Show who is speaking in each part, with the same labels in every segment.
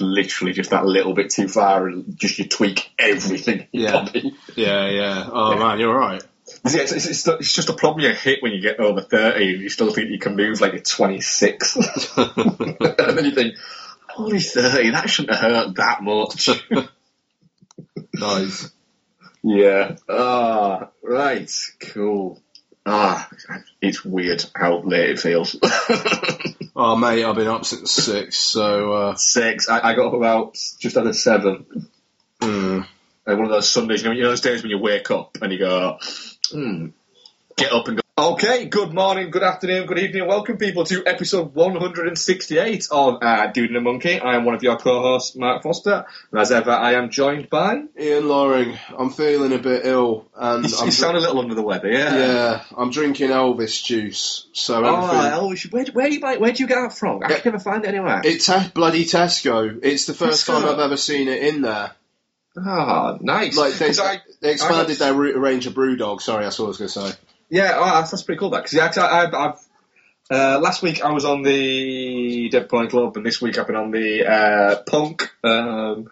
Speaker 1: literally just that little bit too far, and just you tweak everything.
Speaker 2: Yeah. Yeah, yeah. Oh
Speaker 1: Yeah.
Speaker 2: man, you're right.
Speaker 1: It's, it's, it's, just a problem you hit when you get over 30 and you still think you can move like you're 26. and then you think, holy 30, that shouldn't have hurt that much.
Speaker 2: Nice.
Speaker 1: yeah. Ah, right. Cool. Ah, it's weird how late it feels.
Speaker 2: Oh mate, I've been up since six, so uh,
Speaker 1: Six. I, I got up about just under seven.
Speaker 2: mm,
Speaker 1: Like one of those Sundays, you know, you know those days when you wake up and you go, hmm, get up and go. Okay, good morning, good afternoon, good evening, and welcome people to episode 168 of uh, Dude and a Monkey. I am one of your co-hosts, Mark Foster, and as ever, I am joined by.
Speaker 2: Ian Loring, I'm feeling a bit ill, and
Speaker 1: You,
Speaker 2: I'm
Speaker 1: you sound a little under the weather, yeah.
Speaker 2: yeah, I'm drinking Elvis juice, so
Speaker 1: Oh. Elvis, where, where, do you buy, where do you get that from? I can never find it anywhere.
Speaker 2: It's te- bloody Tesco. It's the first
Speaker 1: Tesco?
Speaker 2: time I've ever seen it in there.
Speaker 1: Ah, nice.
Speaker 2: Like they,
Speaker 1: 'Cause I-
Speaker 2: they expanded
Speaker 1: I
Speaker 2: their range of brew dogs. Sorry, that's what I was going to say.
Speaker 1: Yeah, oh, that's, that's pretty cool. That because yeah, 'cause I, I've, I've uh, last week I was on the Dead Pony Club, and this week I've been on the uh, Punk. Um,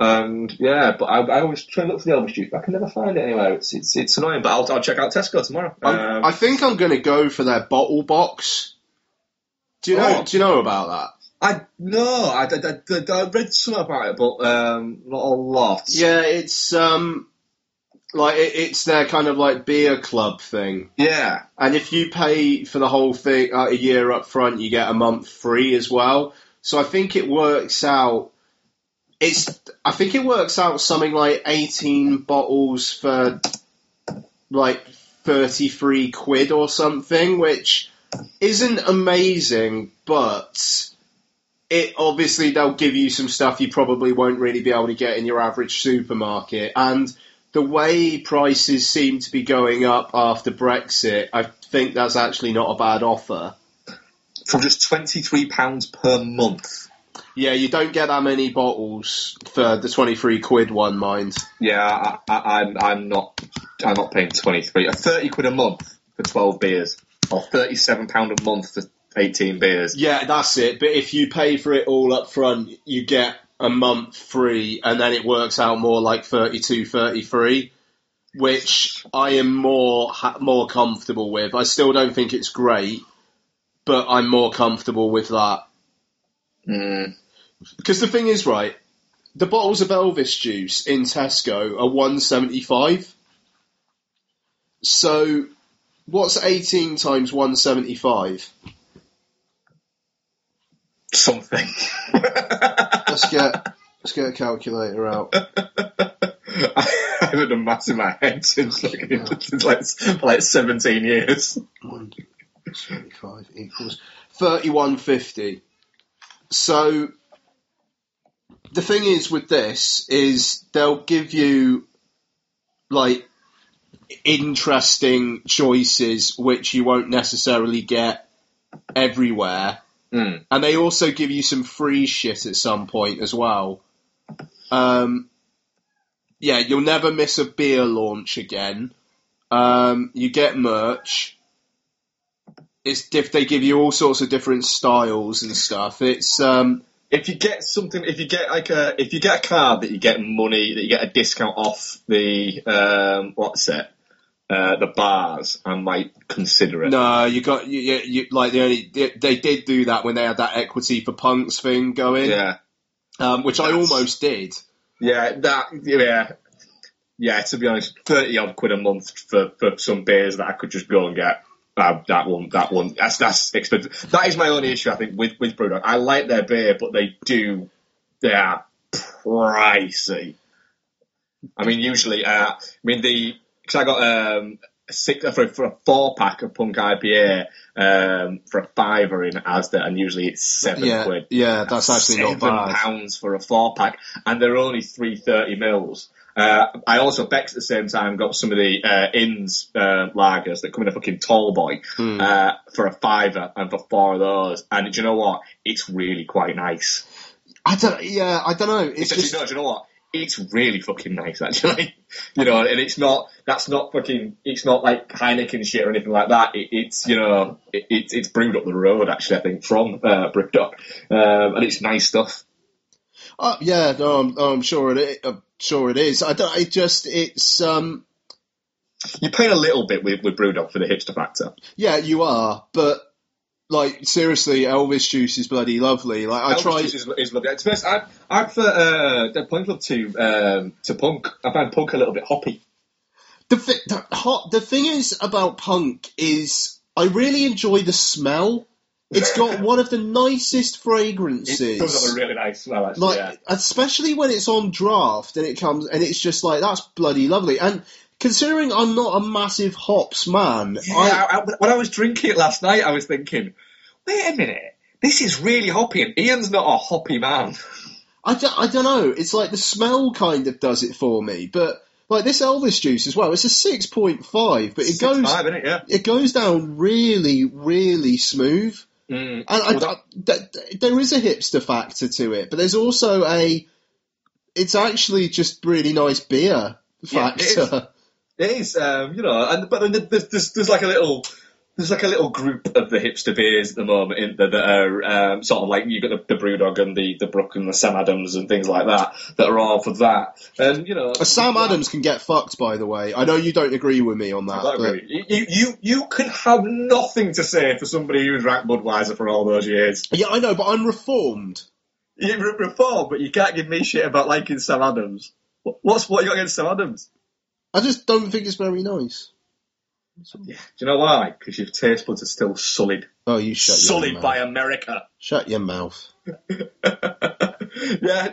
Speaker 1: and yeah, but I, I always try and look for the Elvis juice, but I can never find it anywhere. It's it's, it's annoying, but I'll, I'll check out Tesco tomorrow. Um,
Speaker 2: I think I'm going to go for their bottle box. Do you know?
Speaker 1: Oh.
Speaker 2: Do you know about that?
Speaker 1: I no, I, I, I, I read some about it, but um, not a lot.
Speaker 2: Yeah, it's um, like it, it's their kind of like beer club thing.
Speaker 1: yeah,
Speaker 2: And if you pay for the whole thing uh, a year up front, you get a month free as well. So I think it works out. It's I think it works out something like eighteen bottles for like thirty three quid or something, which isn't amazing, but it obviously they'll give you some stuff you probably won't really be able to get in your average supermarket and the way prices seem to be going up after Brexit, I think that's actually not a bad offer.
Speaker 1: for just twenty three pounds per month.
Speaker 2: Yeah, you don't get that many bottles for the 23 quid one, mind.
Speaker 1: Yeah, I, I, I'm I'm not I'm not paying twenty-three. A thirty quid a month for twelve beers, or thirty seven pound a month for eighteen beers.
Speaker 2: Yeah, that's it. But if you pay for it all up front, you get a month free, and then it works out more like 32, 33, which I am more ha- more comfortable with. I still don't think it's great, but I'm more comfortable with that.
Speaker 1: Mm.
Speaker 2: Because the thing is, right, the bottles of Elvis juice in Tesco are one seventy five. So, what's eighteen times one seventy five?
Speaker 1: Something.
Speaker 2: Let's get let's get a calculator out.
Speaker 1: I haven't done maths in my head since like, since like, like seventeen years.
Speaker 2: One seventy five equals thirty one fifty. So, the thing is with this is they'll give you like interesting choices which you won't necessarily get everywhere.
Speaker 1: Mm.
Speaker 2: And they also give you some free shit at some point as well. Um, yeah, you'll never miss a beer launch again. Um, you get merch. It's diff- they give you all sorts of different styles and stuff. It's um,
Speaker 1: If you get something, if you get like a, if you get a card that you get money, that you get a discount off the, um, what's it, uh, the bars, and like consider it.
Speaker 2: no, you got you, you, you like the only they, they did do that when they had that equity for punks thing going,
Speaker 1: Yeah,
Speaker 2: um, which I almost did.
Speaker 1: yeah, that, yeah, yeah. To be honest, thirty odd quid a month for for some beers that I could just go and get. Uh, that one, that one, that's that's expensive. That is my only issue, I think, with with Brewdog. I like their beer, but they do, they are pricey. I mean, usually, uh, I mean the because I got um a six for, for a four pack of Punk IPA um for a fiver in Asda, and usually it's seven
Speaker 2: Yeah,
Speaker 1: quid.
Speaker 2: yeah, that's actually not
Speaker 1: Seven
Speaker 2: bad.
Speaker 1: pounds for a four pack, and they're only three thirty mils. Uh, I also Bex at the same time got some of the uh, Inns uh, lagers that come in a fucking tall boy
Speaker 2: Hmm.
Speaker 1: uh, for a fiver and for four of those. And do you know what? It's really quite nice.
Speaker 2: I don't. Yeah, I don't know. It's
Speaker 1: It's
Speaker 2: just
Speaker 1: actually, no, do you know what? It's really fucking nice, actually. you know, and it's not, that's not fucking, it's not like Heineken shit or anything like that. It, it's, you know, it, it's it's brewed up the road, actually, I think, from uh, Brewdog. Um, and it's nice stuff.
Speaker 2: Uh, yeah, no, I'm, I'm sure it. Is, I'm sure it is. I don't. It just. It's. Um.
Speaker 1: You're paying a little bit with with Brewdog for the hipster factor.
Speaker 2: Yeah, you are, but like seriously, Elvis juice is bloody lovely. Like I
Speaker 1: Elvis
Speaker 2: tried.
Speaker 1: Juice is, is lovely. It's best. I I prefer uh, Dead Pony Club to um, to Punk. I find Punk a little bit hoppy.
Speaker 2: The, thi- the hot. The thing is about punk is I really enjoy the smell. It's got one of the nicest fragrances.
Speaker 1: It does have a really nice smell, actually.
Speaker 2: like
Speaker 1: yeah.
Speaker 2: especially when it's on draft and it comes and it's just like that's bloody lovely. And considering I'm not a massive hops man,
Speaker 1: Yeah,
Speaker 2: I,
Speaker 1: I, when I was drinking it last night, I was thinking, wait a minute, this is really hoppy, and Ian's not a hoppy man.
Speaker 2: I, don't, I don't know. It's like the smell kind of does it for me, but like this Elvis juice as well. It's a six point five, but it goes
Speaker 1: Five, isn't it? Yeah.
Speaker 2: it goes down really really smooth.
Speaker 1: Mm.
Speaker 2: And I,
Speaker 1: Well,
Speaker 2: I- th- there is a hipster factor to it, but there's also a. It's actually just really nice beer
Speaker 1: Yeah, it is.
Speaker 2: factor.
Speaker 1: It is, um, you know, and but then there's, there's, there's like a little. There's like a little group of the hipster beers at the moment in, that, that are um, sort of like you've got the, the Brewdog and the the Brook and the Sam Adams and things like that that are all for that. And you know,
Speaker 2: Uh, Sam Adams can get fucked, by the way. I know you don't agree with me on that.
Speaker 1: I
Speaker 2: but-
Speaker 1: agree. You, you you can have nothing to say for somebody who drank Budweiser for all those years.
Speaker 2: Yeah, I know, but I'm reformed.
Speaker 1: You re- reform, but you can't give me shit about liking Sam Adams. What- What's what you got against Sam Adams?
Speaker 2: I just don't think it's very nice.
Speaker 1: Yeah. Do you know why? Because your taste buds are still sullied.
Speaker 2: Oh, you shut your
Speaker 1: sullied
Speaker 2: mouth.
Speaker 1: by America.
Speaker 2: Shut your mouth.
Speaker 1: yeah,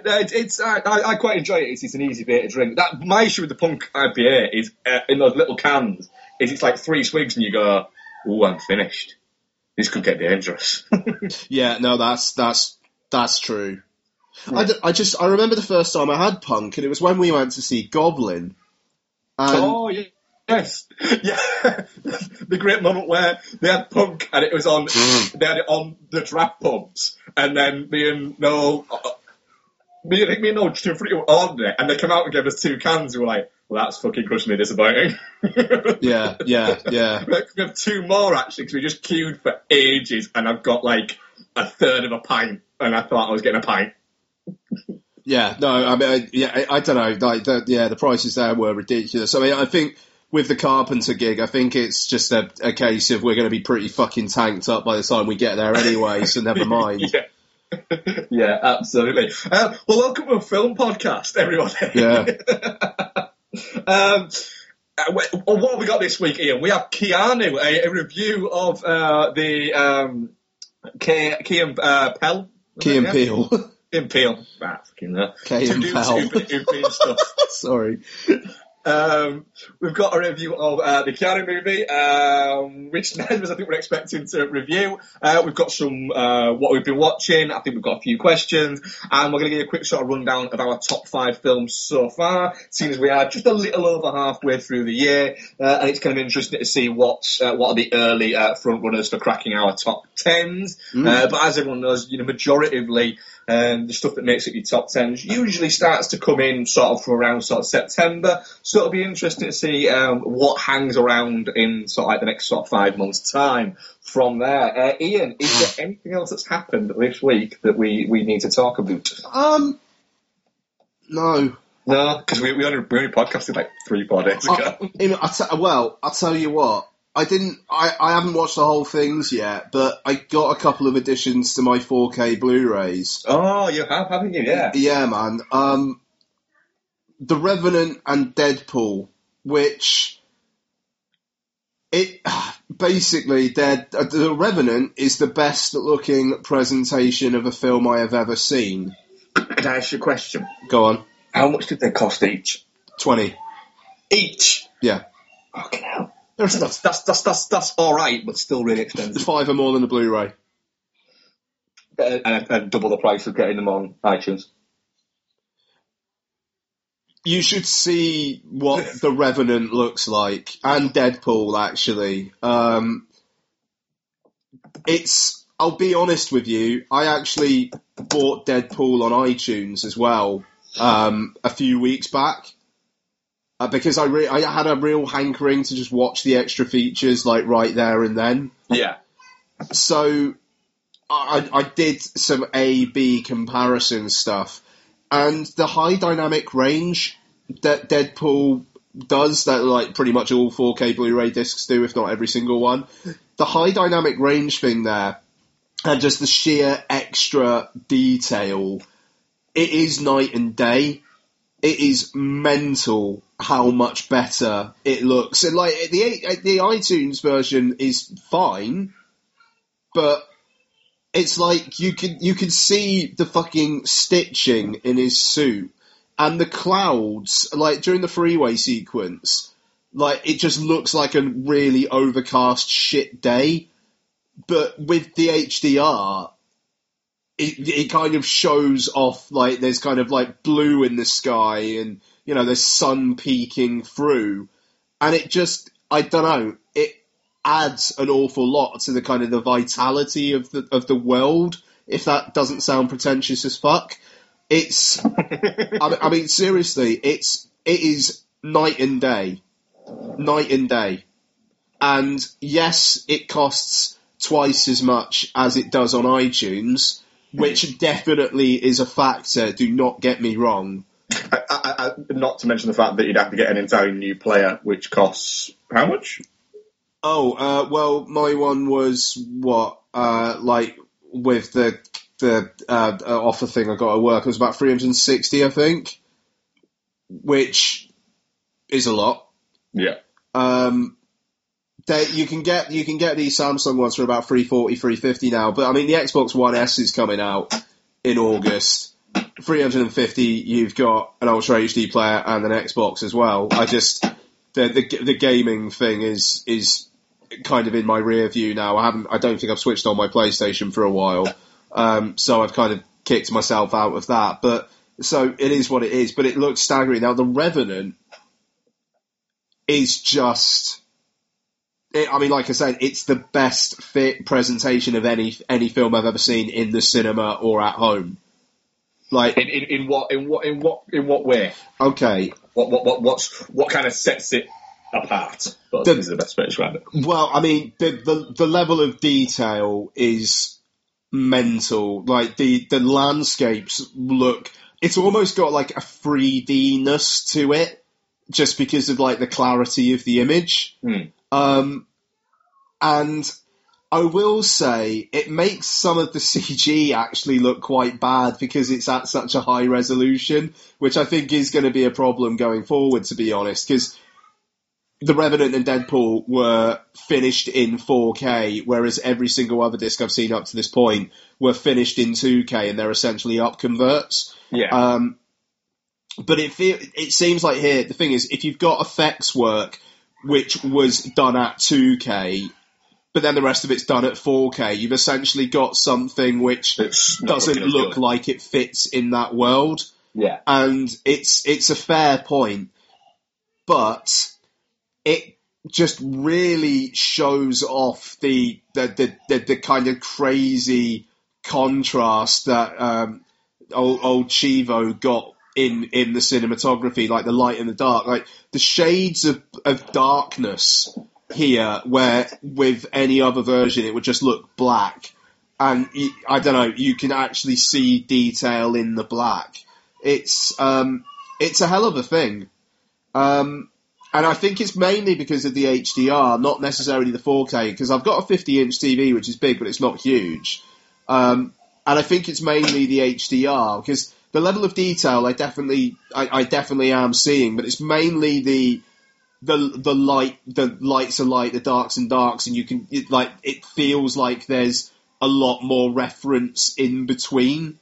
Speaker 1: no, it's, it's I, I I quite enjoy it. It's, it's an easy beer to drink. That my issue with the punk IPA is uh, in those little cans. Is it's like three swigs and you go, "Ooh, I'm finished. This could get dangerous."
Speaker 2: Yeah, no, that's that's that's true. I, d- I just I remember the first time I had punk, and it was when we went to see Goblin. And
Speaker 1: oh yeah. Yes, yeah. the great moment where they had punk and it was on. they had it on the draft pubs, and then me and Noel, uh, me and me and Noel just in front of ordered it, and they come out and gave us two cans. We were like, "Well, that's fucking crushingly disappointing."
Speaker 2: yeah, yeah, yeah.
Speaker 1: We have two more actually because we just queued for ages, and I've got like a third of a pint, and I thought I was getting a pint.
Speaker 2: Yeah, no, I mean, I, yeah, I, I don't know. Like, the, yeah, the prices there were ridiculous. I mean, I think with the Carpenter gig, I think it's just a, a case of we're going to be pretty fucking tanked up by the time we get there anyway. So never mind.
Speaker 1: yeah. yeah, absolutely. Uh, well, welcome to a film podcast, everyone.
Speaker 2: Yeah.
Speaker 1: um, uh, wh- what have we got this week, Ian? We have Keanu, a, a review of uh, the um, Key, Key and uh, Pell.
Speaker 2: Key and? Peele.
Speaker 1: Key and Peele. Ah, fucking hell.
Speaker 2: Key and Pell.
Speaker 1: who- who been stuff.
Speaker 2: Sorry.
Speaker 1: Um, we've got a review of uh, the Keanu movie, um, which none of us I think we're expecting to review. Uh, we've got some uh, what we've been watching. I think we've got a few questions, and we're going to give you a quick sort of rundown of our top five films so far. Seeing as we are just a little over halfway through the year, uh, and it's kind of interesting to see what's uh, what are the early uh, front runners for cracking our top tens. Uh, but as everyone knows, you know, majoritively. Um, the stuff that makes up your top tens usually starts to come in sort of from around sort of September. So it'll be interesting to see um, what hangs around in sort of like the next sort of five months' time from there. Uh, Ian, is there anything else that's happened this week that we, we need to talk about?
Speaker 2: Um, no.
Speaker 1: No, because we, we, only, we only podcasted like three, four days ago.
Speaker 2: I, I mean, I t- well, I'll tell you what. I didn't. I, I haven't watched the whole things yet, but I got a couple of additions to my 4K Blu-rays.
Speaker 1: oh, you have, haven't you? Yeah.
Speaker 2: Yeah, man. Um, The Revenant and Deadpool, which it basically Dead. The Revenant is the best looking presentation of a film I have ever seen.
Speaker 1: Can I ask you a question?
Speaker 2: Go on,
Speaker 1: How much did they cost each?
Speaker 2: twenty.
Speaker 1: Each?
Speaker 2: Yeah,
Speaker 1: Fucking hell. That's, that's, that's, that's, that's, that's alright, but still really expensive.
Speaker 2: five are more than the Blu-ray.
Speaker 1: Uh, and, and double the price of getting them on iTunes.
Speaker 2: You should see what the Revenant looks like, and Deadpool actually. Um, it's. I'll be honest with you. I actually bought Deadpool on iTunes as well um, a few weeks back uh, because I re- I had a real hankering to just watch the extra features like right there and then.
Speaker 1: Yeah.
Speaker 2: So I, I did some A B comparison stuff. and the high dynamic range that Deadpool does that like pretty much all 4K Blu-ray discs do, if not every single one. The high dynamic range thing there, and just the sheer extra detail, it is night and day. It is mental how much better it looks. And like the the iTunes version is fine, but it's like you can you can see the fucking stitching in his suit and the clouds like during the freeway sequence like it just looks like a really overcast shit day but with the HDR it, it kind of shows off like there's kind of like blue in the sky and you know there's sun peeking through and it just I don't know it adds an awful lot to the kind of the vitality of the of the world. If that doesn't sound pretentious as fuck, it's. I, I mean, seriously, it's it is night and day, night and day, and yes, it costs twice as much as it does on iTunes, which definitely is a factor. Do not get me wrong.
Speaker 1: I, I, I, not to mention the fact that you'd have to get an entirely new player, which costs how much?
Speaker 2: Oh, uh, well, my one was what, uh, like with the the uh, uh offer thing I got at work. It was about 360, I think, which is a lot.
Speaker 1: Yeah.
Speaker 2: Um, they, you can get you can get these Samsung ones for about 340, 350 now. But I mean, the Xbox One S is coming out in August. 350, you've got an Ultra HD player and an Xbox as well. I just the the, the gaming thing is is kind of in my rear view now. I haven't. I don't think I've switched on my PlayStation for a while, um, so I've kind of kicked myself out of that. But so it is what it is. But it looks staggering. Now the Revenant is just. It, I mean, like I said, it's the best fit presentation of any any film I've ever seen in the cinema or at home. Like
Speaker 1: in, in, in what in what in what in what way?
Speaker 2: Okay.
Speaker 1: What what what what's what kind of sets it apart. But the, is the best way to describe it.
Speaker 2: Well, I mean, the, the the level of detail is mental. Like the the landscapes look. It's almost got like a 3D-ness to it, just because of like the clarity of the image.
Speaker 1: Hmm.
Speaker 2: Um, and I will say it makes some of the CG actually look quite bad because it's at such a high resolution, which I think is going to be a problem going forward, to be honest. Because the Revenant and Deadpool were finished in 4K, whereas every single other disc I've seen up to this point were finished in 2K, and they're essentially up converts.
Speaker 1: Yeah.
Speaker 2: Um, but it it seems like here the thing is, if you've got effects work which was done at 2K, but then the rest of it's done at 4K, you've essentially got something which doesn't look good. like it fits in that world.
Speaker 1: Yeah.
Speaker 2: And it's it's a fair point, but it just really shows off the the the, the, the kind of crazy contrast that um, old, old Chivo got in in the cinematography, like the light and the dark, like the shades of, of darkness here, where with any other version it would just look black, and I don't know, you can actually see detail in the black. It's um, it's a hell of a thing. Um, and I think it's mainly because of the HDR, not necessarily the 4K, because I've got a 50 inch TV, which is big, but it's not huge. Um, and I think it's mainly the HDR, because the level of detail I definitely, I, I, definitely am seeing, but it's mainly the, the, the light, the lights are light, the darks and darks, and you can, it, like, it feels like there's a lot more reference in between.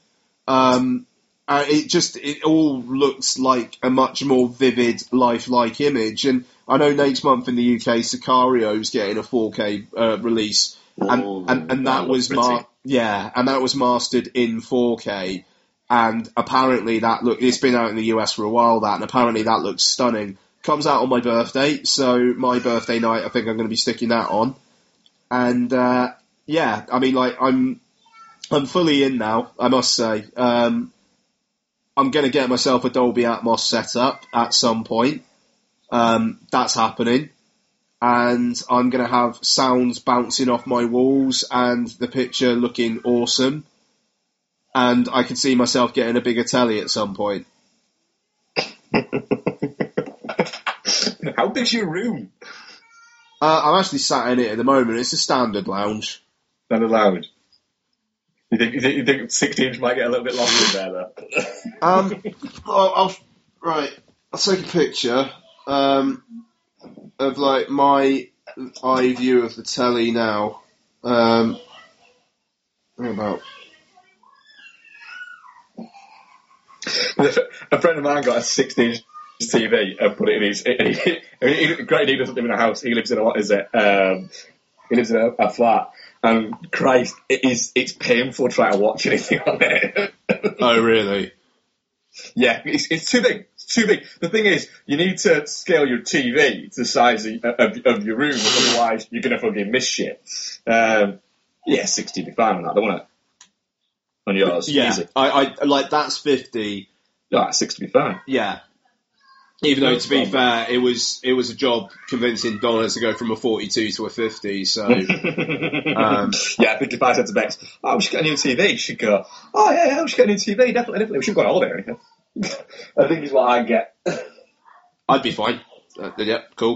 Speaker 2: Um, uh, it just it all looks like a much more vivid, lifelike image. And I know next month in the UK, Sicario is getting a 4K uh, release, and, Ooh, and and that, that was ma- yeah, and that was mastered in 4K. And apparently that look it's been out in the US for a while that, and apparently that looks stunning. Comes out on my birthday, so my birthday night, I think I'm going to be sticking that on. And uh, yeah, I mean, like I'm I'm fully in now. I must say. Um, I'm going to get myself a Dolby Atmos setup at some point. Um, that's happening. And I'm going to have sounds bouncing off my walls and the picture looking awesome. And I can see myself getting a bigger telly at some point.
Speaker 1: How big's your room?
Speaker 2: Uh, I'm actually sat in it at the moment. It's a standard lounge.
Speaker 1: Not allowed. You think, you think, you think 16 inch might get a little bit longer in there, though?
Speaker 2: Um, I'll, I'll right. I'll take a picture um, of like my eye view of the telly now. Um, about
Speaker 1: a friend of mine got a 16 inch TV and put it in his. And he, I mean, he, granted, he doesn't live in a house. He lives in a what is it? Um, he lives in a, a flat. And Christ, it is. It's painful trying to watch anything on it.
Speaker 2: oh really?
Speaker 1: Yeah, it's, it's too big. It's too big. The thing is, you need to scale your TV to the size of, of, of your room, otherwise you're gonna fucking miss shit. Um, yeah, 60 would be fine on that, don't it? On yours,
Speaker 2: Yeah,
Speaker 1: easy.
Speaker 2: I, I like that's fifty.
Speaker 1: Yeah, 60 would be fair.
Speaker 2: Yeah. Even though, to be fair, it was it was a job convincing Donna to go from a forty-two to a fifty. So um,
Speaker 1: yeah, I think if I said to Bex, oh, we should get a new TV, she'd go, oh, yeah, yeah, we should get a new TV, definitely, definitely. We shouldn't go on holiday or anything. I think is what I get.
Speaker 2: I'd be fine. Uh, yeah, cool.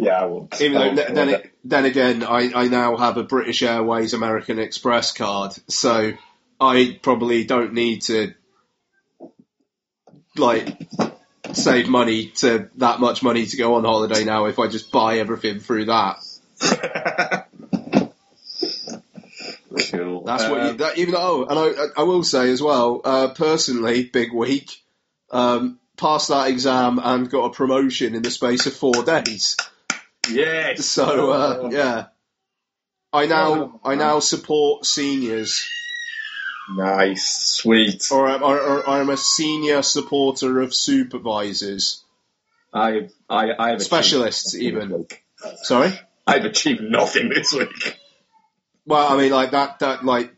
Speaker 1: yeah, I will.
Speaker 2: Even though then, then, it, then again, I, I now have a British Airways American Express card, so I probably don't need to like save money to that much money to go on holiday now if I just buy everything through that.
Speaker 1: cool.
Speaker 2: That's what you,
Speaker 1: Um,
Speaker 2: that, even oh, and I, I will say as well, uh, personally, big week, um, passed that exam and got a promotion in the space of four days.
Speaker 1: Yes.
Speaker 2: So, uh, yeah. I now,
Speaker 1: Oh,
Speaker 2: I now support seniors,
Speaker 1: Nice, sweet.
Speaker 2: or, I'm- or, or I'm a senior supporter of supervisors.
Speaker 1: I, I, I have
Speaker 2: Specialists,
Speaker 1: achieved nothing
Speaker 2: even.
Speaker 1: this week.
Speaker 2: Sorry?
Speaker 1: I've achieved nothing this week.
Speaker 2: Well, I mean, like that, that, like,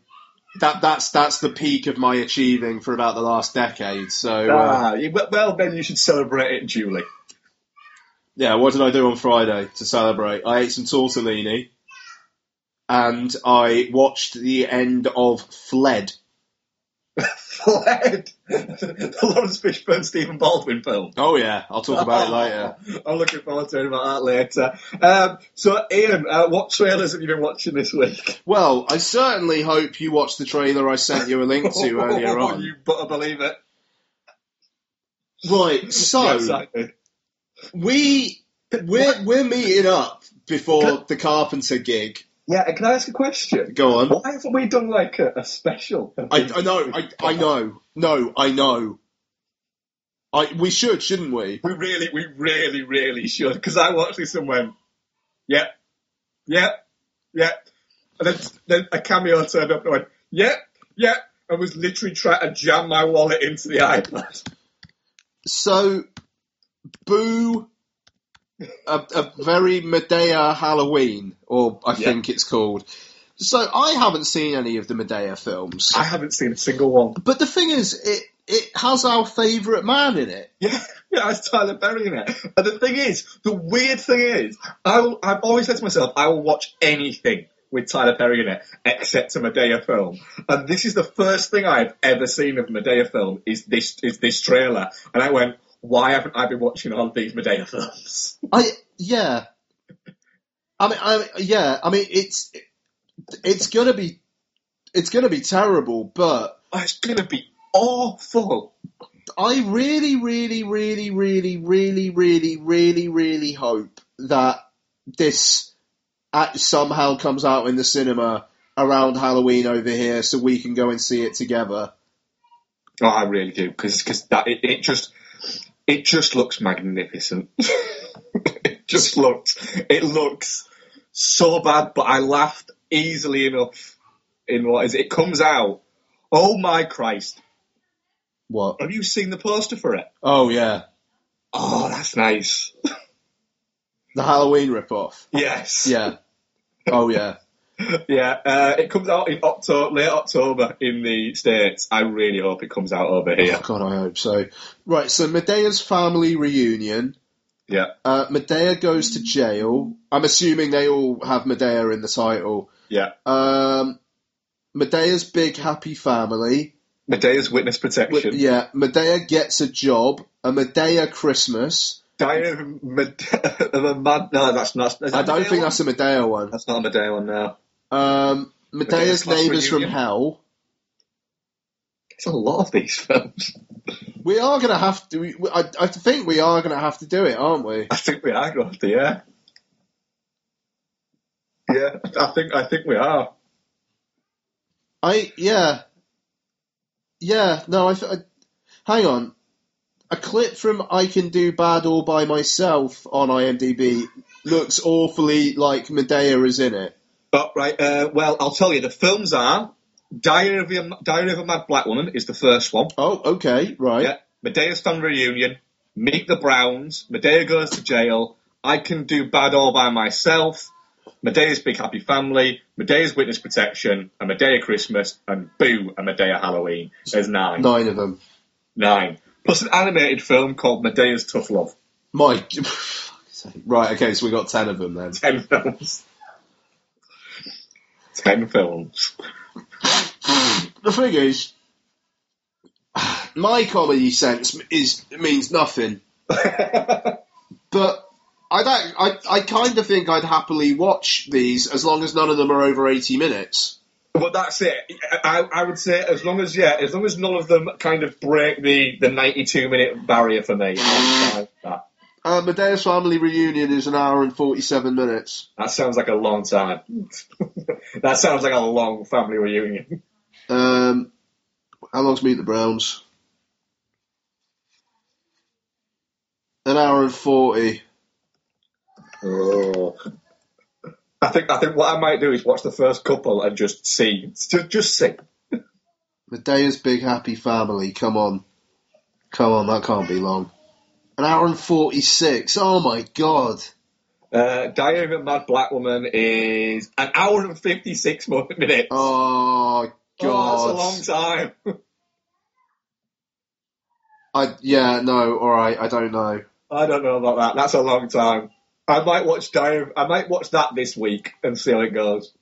Speaker 2: that, that's, that's the peak of my achieving for about the last decade, so, uh,
Speaker 1: Ah, you- well, well, then you should celebrate it, Julie.
Speaker 2: Yeah, what did I do on Friday to celebrate? I ate some tortellini and I watched the end of Fled.
Speaker 1: Fled. the Laurence Fishburne, Stephen Baldwin film.
Speaker 2: Oh yeah, I'll talk about it later.
Speaker 1: I'm looking forward to hearing about that later. Um, so, Ian, uh, what trailers have you been watching this week?
Speaker 2: Well, I certainly hope you watched the trailer I sent you a link to earlier on.
Speaker 1: you better believe it.
Speaker 2: Right, so
Speaker 1: Excited.
Speaker 2: we we're we're meeting up before the Carpenter gig.
Speaker 1: Yeah, can I ask a question?
Speaker 2: Go on.
Speaker 1: Why haven't we done like a, a special?
Speaker 2: I, I know, I, I know, no, I know. I we should, shouldn't we?
Speaker 1: We really, we really, really should. Because I watched this and went, yep, yep, yep. And then, then a cameo turned up and went, yep, yep. I was literally trying to jam my wallet into the iPad.
Speaker 2: So, Boo, a, a very Madea Halloween, or I
Speaker 1: Yeah.
Speaker 2: think it's called. So I haven't seen any of the Madea films,
Speaker 1: I haven't seen a single one.
Speaker 2: but the thing is, it it has our favourite man in it.
Speaker 1: Yeah, yeah, it's Tyler Perry in it. And the thing is, the weird thing is, I will, I've always said to myself, I will watch anything with Tyler Perry in it, except a Madea film. And this is the first thing I've ever seen of Madea film, is this, is this trailer. And I went, why haven't I been watching all of these Madea films?
Speaker 2: I yeah. I mean, I yeah. I mean, it's it's gonna be it's gonna be terrible, but
Speaker 1: Oh, it's gonna be awful.
Speaker 2: I really, really, really, really, really, really, really, really hope that this somehow comes out in the cinema around Halloween over here, so we can go and see it together.
Speaker 1: Oh, I really do, because that it, it just it just looks magnificent. it just looks it looks so bad, but I laughed easily enough in what is it? It comes out. Oh my Christ!
Speaker 2: What?
Speaker 1: Have you seen the poster for it?
Speaker 2: Oh yeah,
Speaker 1: Oh, that's nice.
Speaker 2: the Halloween ripoff.
Speaker 1: Yes.
Speaker 2: Yeah. Oh yeah.
Speaker 1: Yeah. Uh, it comes out in October, late October in the states. I really hope it comes out over here.
Speaker 2: Oh, God, I hope so. Right. So Madea's family reunion.
Speaker 1: Yeah.
Speaker 2: Uh, Madea goes to jail. I'm assuming they all have Madea in the title.
Speaker 1: Yeah.
Speaker 2: Um, Madea's big happy family.
Speaker 1: Madea's witness protection.
Speaker 2: With- yeah, Madea gets a job. A Madea Christmas.
Speaker 1: Diary of, Mede- a mad. No, that's not. that
Speaker 2: I don't
Speaker 1: Madea
Speaker 2: think
Speaker 1: one?
Speaker 2: that's a Madea one.
Speaker 1: That's not a Madea one now.
Speaker 2: Um,
Speaker 1: Madea's Madea's
Speaker 2: neighbours from hell.
Speaker 1: It's a lot of these films.
Speaker 2: We are going to have to. we- I, I think we are going to have to do it, aren't we?
Speaker 1: I think we are going to, yeah. Yeah, I think I think we are.
Speaker 2: I yeah, yeah. No, I, I hang on. A clip from "I Can Do Bad All by Myself" on IMDb looks awfully like Madea is in it.
Speaker 1: But right, uh, well, I'll tell you, the films are Diary of a, Diary of a Mad Black Woman is the first one.
Speaker 2: Oh, okay, right.
Speaker 1: Yeah, Madea's family reunion, Meet the Browns, Madea goes to jail, I Can Do Bad All by Myself, Madea's Big Happy Family, Madea's Witness Protection, a Madea Christmas, and Boo, a Madea Halloween. There's nine.
Speaker 2: Nine of them.
Speaker 1: Nine. Plus an animated film called Madea's Tough Love.
Speaker 2: My right. Okay, so we got ten of them then.
Speaker 1: Ten films. Ten films.
Speaker 2: The thing is, my comedy sense is means nothing. But I don't. I I kind of think I'd happily watch these as long as none of them are over eighty minutes.
Speaker 1: But that's it. I, I would say as long as yeah, as long as none of them kind of break the, the ninety two minute barrier for me. I'm fine with That.
Speaker 2: Uh, Madea's family reunion is an hour and forty-seven minutes.
Speaker 1: that sounds like a long time. that sounds like a long family reunion.
Speaker 2: Um, how long's Meet the Browns? An hour and forty.
Speaker 1: Oh. I think I think what I might do is watch the first couple and just see, just, just see.
Speaker 2: Madea's big happy family. Come on, come on, that can't be long. An hour and forty-six. Oh my god.
Speaker 1: Uh, Diary of a Mad Black Woman is an hour and fifty six minutes.
Speaker 2: Oh
Speaker 1: Oh,
Speaker 2: god.
Speaker 1: that's a long time.
Speaker 2: I yeah no. All right. I don't know.
Speaker 1: I don't know about that. That's a long time. I might watch Diary. I might watch that this week and see how it goes.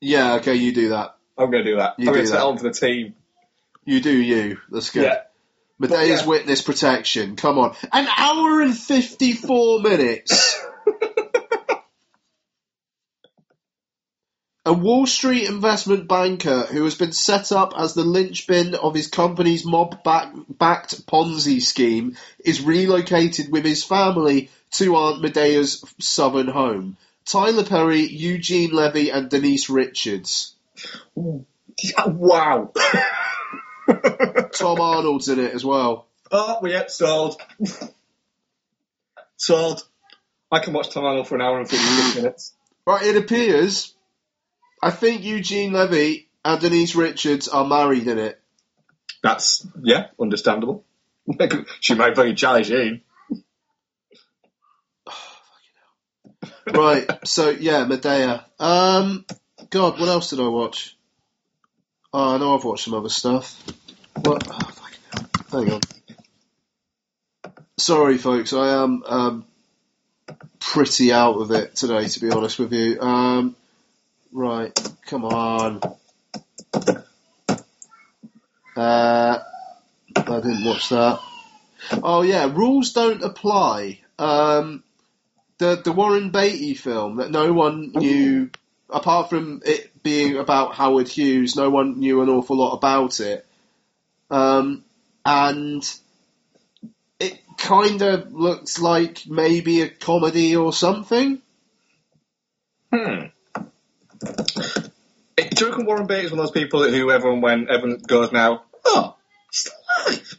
Speaker 2: Yeah. Okay. You do that.
Speaker 1: I'm going to do that.
Speaker 2: You
Speaker 1: I'm going to set on for the team.
Speaker 2: You do you. That's good.
Speaker 1: Yeah.
Speaker 2: Madea's
Speaker 1: yeah.
Speaker 2: witness protection. Come on. An hour and 54 minutes. A Wall Street investment banker who has been set up as the linchpin of his company's mob back- backed Ponzi scheme is relocated with his family to Aunt Madea's southern home. Tyler Perry, Eugene Levy, and Denise Richards.
Speaker 1: Wow.
Speaker 2: Tom Arnold's in it as well.
Speaker 1: oh, we get sold. sold. I can watch Tom Arnold for an hour and 56 minutes.
Speaker 2: Right, it appears. I think Eugene Levy and Denise Richards are married in it.
Speaker 1: That's, yeah, understandable. she might very challenging.
Speaker 2: Right, so yeah, Madea. Um, God, what else did I watch? Oh, I know I've watched some other stuff. Oh. Hang on. Sorry, folks, I am um, pretty out of it today, to be honest with you. Um, right, come on. Uh, I didn't watch that. Oh yeah, rules don't apply. Um, the the Warren Beatty film that no one knew, apart from it being about Howard Hughes, no one knew an awful lot about it. Um, and it kind of looks like maybe a comedy or something.
Speaker 1: Hmm. Do you reckon Warren Beatty is one of those people who everyone when everyone goes now, oh, he's still alive?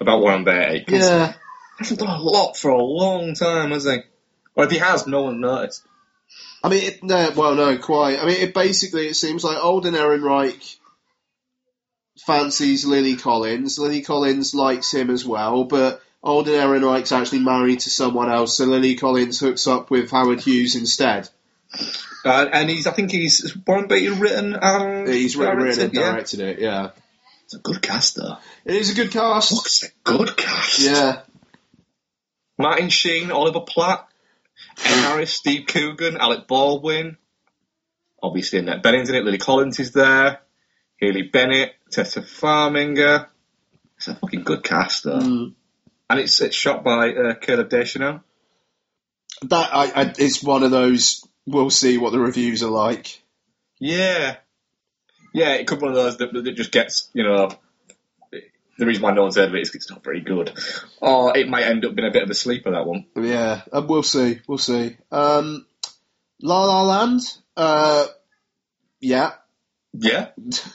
Speaker 1: About Warren Beatty.
Speaker 2: Yeah.
Speaker 1: He hasn't done a lot for a long time, has he? Or if he has, no one noticed.
Speaker 2: I mean, it, no, well, no, quite. I mean, it basically it seems like Alden Ehrenreich fancies Lily Collins. Lily Collins likes him as well, but Alden Ehrenreich's actually married to someone else, so Lily Collins hooks up with Howard Hughes instead.
Speaker 1: Uh, and he's, I think he's, Warren Beatty written and
Speaker 2: He's written, written and
Speaker 1: directed? Yeah.
Speaker 2: it. Yeah,
Speaker 1: It's a good cast, though.
Speaker 2: it is a good cast.
Speaker 1: Look, it's a good cast.
Speaker 2: Yeah,
Speaker 1: Martin Sheen, Oliver Platt, Ed Harris, Steve Coogan, Alec Baldwin. obviously Annette Bening's in it. Lily Collins is there. Haley Bennett, Taissa Farmiga. It's a fucking good cast though,
Speaker 2: Mm.
Speaker 1: and it's it's shot by uh, Caleb Deschanel.
Speaker 2: That I, I, it's one of those. We'll see what the reviews are like.
Speaker 1: Yeah, yeah, it could be one of those that, that just gets you know. The reason why no one's heard of it is it's not very good, or it might end up being a bit of a sleeper. That one.
Speaker 2: Yeah, uh, we'll see. We'll see. Um, La La Land. Uh, yeah,
Speaker 1: Yeah,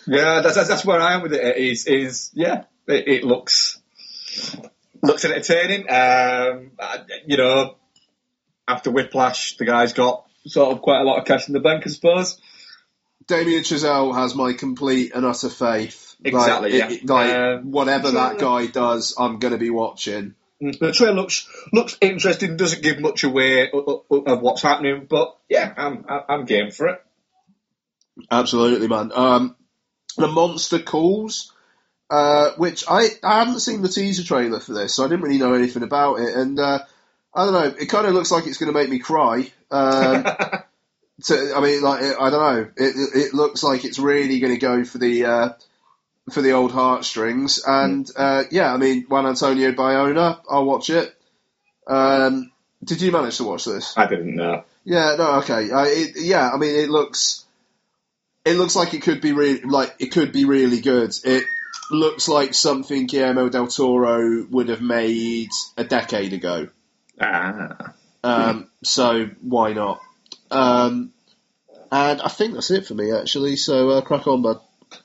Speaker 1: yeah, that's, that's that's where I am with it. Is is yeah, it, it looks looks entertaining. Um, you know, after Whiplash, the guy's got sort of quite a lot of cash in the bank, I suppose.
Speaker 2: Damien Chazelle has my complete and utter faith.
Speaker 1: Exactly,
Speaker 2: Like,
Speaker 1: yeah.
Speaker 2: it- like
Speaker 1: Um,
Speaker 2: whatever that guy does, I'm going to be watching.
Speaker 1: The trailer looks looks interesting. Doesn't give much away of, of- of what's happening, but yeah, I'm I'm game for it.
Speaker 2: Absolutely, man. Um, the Monster Calls, uh, which I, I haven't seen the teaser trailer for this, so I didn't really know anything about it. And uh, I don't know, it kind of looks like it's going to make me cry. Um, to, I mean, like I don't know, it, it, looks like it's really going to go for the uh, for the old heartstrings. And uh, yeah, I mean, Juan Antonio Bayona, I'll watch it. Um, did you manage to watch this?
Speaker 1: I didn't know.
Speaker 2: Yeah, no, okay. Uh, it, yeah, I mean, it looks, it looks like it could be really, like it could be really good. It looks like something Guillermo del Toro would have made a decade ago.
Speaker 1: Ah,
Speaker 2: Um, so why not? Um, and I think that's it for me actually. So uh, crack on, bud.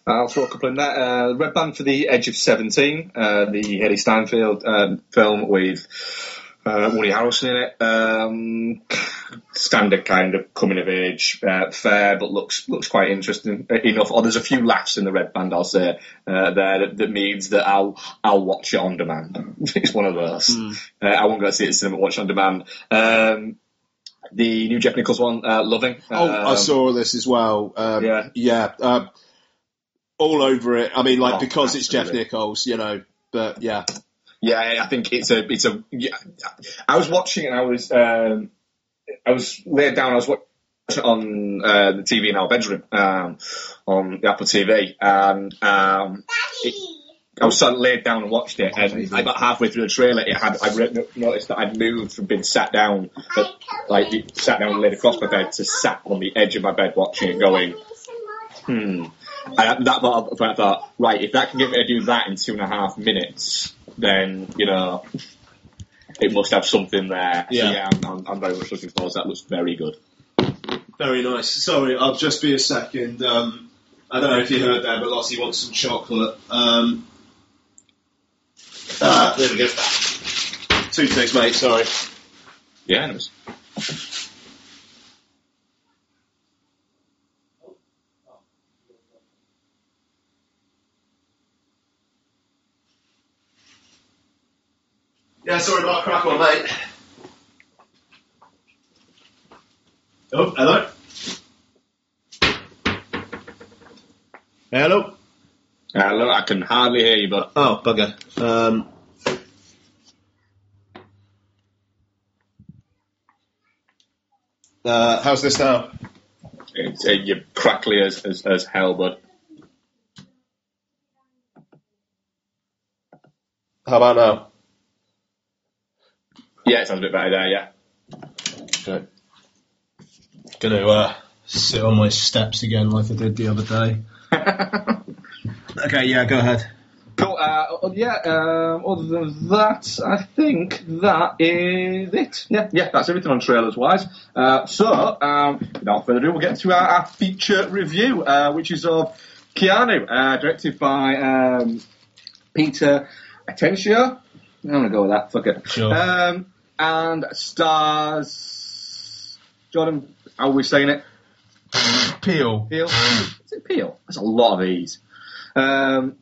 Speaker 1: I'll throw a couple in there. Uh, Red Band for the Edge of Seventeen, uh, the Hailee Steinfeld um, film with uh, Woody Harrelson in it. Standard kind of coming of age uh, fair, but looks looks quite interesting enough. Or there's a few laughs in the Red Band, I'll say uh, there that, that means that I'll I'll watch it on demand. it's one of those. Uh, I won't go see it in cinema, watch it on demand. Um, the new Jeff Nichols one, uh, Loving.
Speaker 2: Oh, I
Speaker 1: Um,
Speaker 2: saw this as well. Um,
Speaker 1: Yeah.
Speaker 2: yeah. Um, all over it. I mean, like
Speaker 1: Oh,
Speaker 2: because it's Jeff
Speaker 1: absolutely.
Speaker 2: Nichols, you know. But yeah,
Speaker 1: Yeah, I think it's a it's a. Yeah, I was watching and I was um, I was laid down. I was watching it on uh, the TV in our bedroom um, on the Apple TV, and um, it, I was sort of laid down and watched it. And I got halfway through the trailer. It had I re- noticed that I'd moved from being sat down, but, like sat down and laid across my bed to sat on the edge of my bed watching it, going. Hmm. And at that point, I thought, right, if that can get me to do that in two and a half minutes, then you know, it must have something there.
Speaker 2: Yeah.
Speaker 1: So, yeah, I'm, I'm, I'm very much looking forward to that. Looks very good.
Speaker 2: Very nice. Sorry, I'll just be a second. Um, I don't know if you heard that, but Lossie wants some chocolate. Um, ah, there we go. Two ticks, mate. Sorry.
Speaker 1: Yeah,
Speaker 2: Yeah, sorry about crack on, mate. Oh, hello. Hello.
Speaker 1: Look, I can hardly hear you, but
Speaker 2: Oh, bugger. Um, uh, how's this now?
Speaker 1: it's, uh, you're crackly as, as, as hell, but
Speaker 2: How about now?
Speaker 1: Yeah, it sounds a bit better there. Yeah.
Speaker 2: Okay. Gonna uh, sit on my steps again like I did the other day. okay, yeah, go ahead.
Speaker 1: Cool. Uh, yeah. Um, other than that, I think that is it. Yeah, yeah. That's everything on trailers wise. Uh, so, um, without further ado, we'll get to our, our feature review, uh, which is of Keanu, uh, directed by um, Peter Atencio. I'm gonna go with that. Fuck it.
Speaker 2: Sure.
Speaker 1: Um, and stars Jordan. How are we saying it?
Speaker 2: Peel.
Speaker 1: Peel. Is it Peel? That's a lot of E's. Um,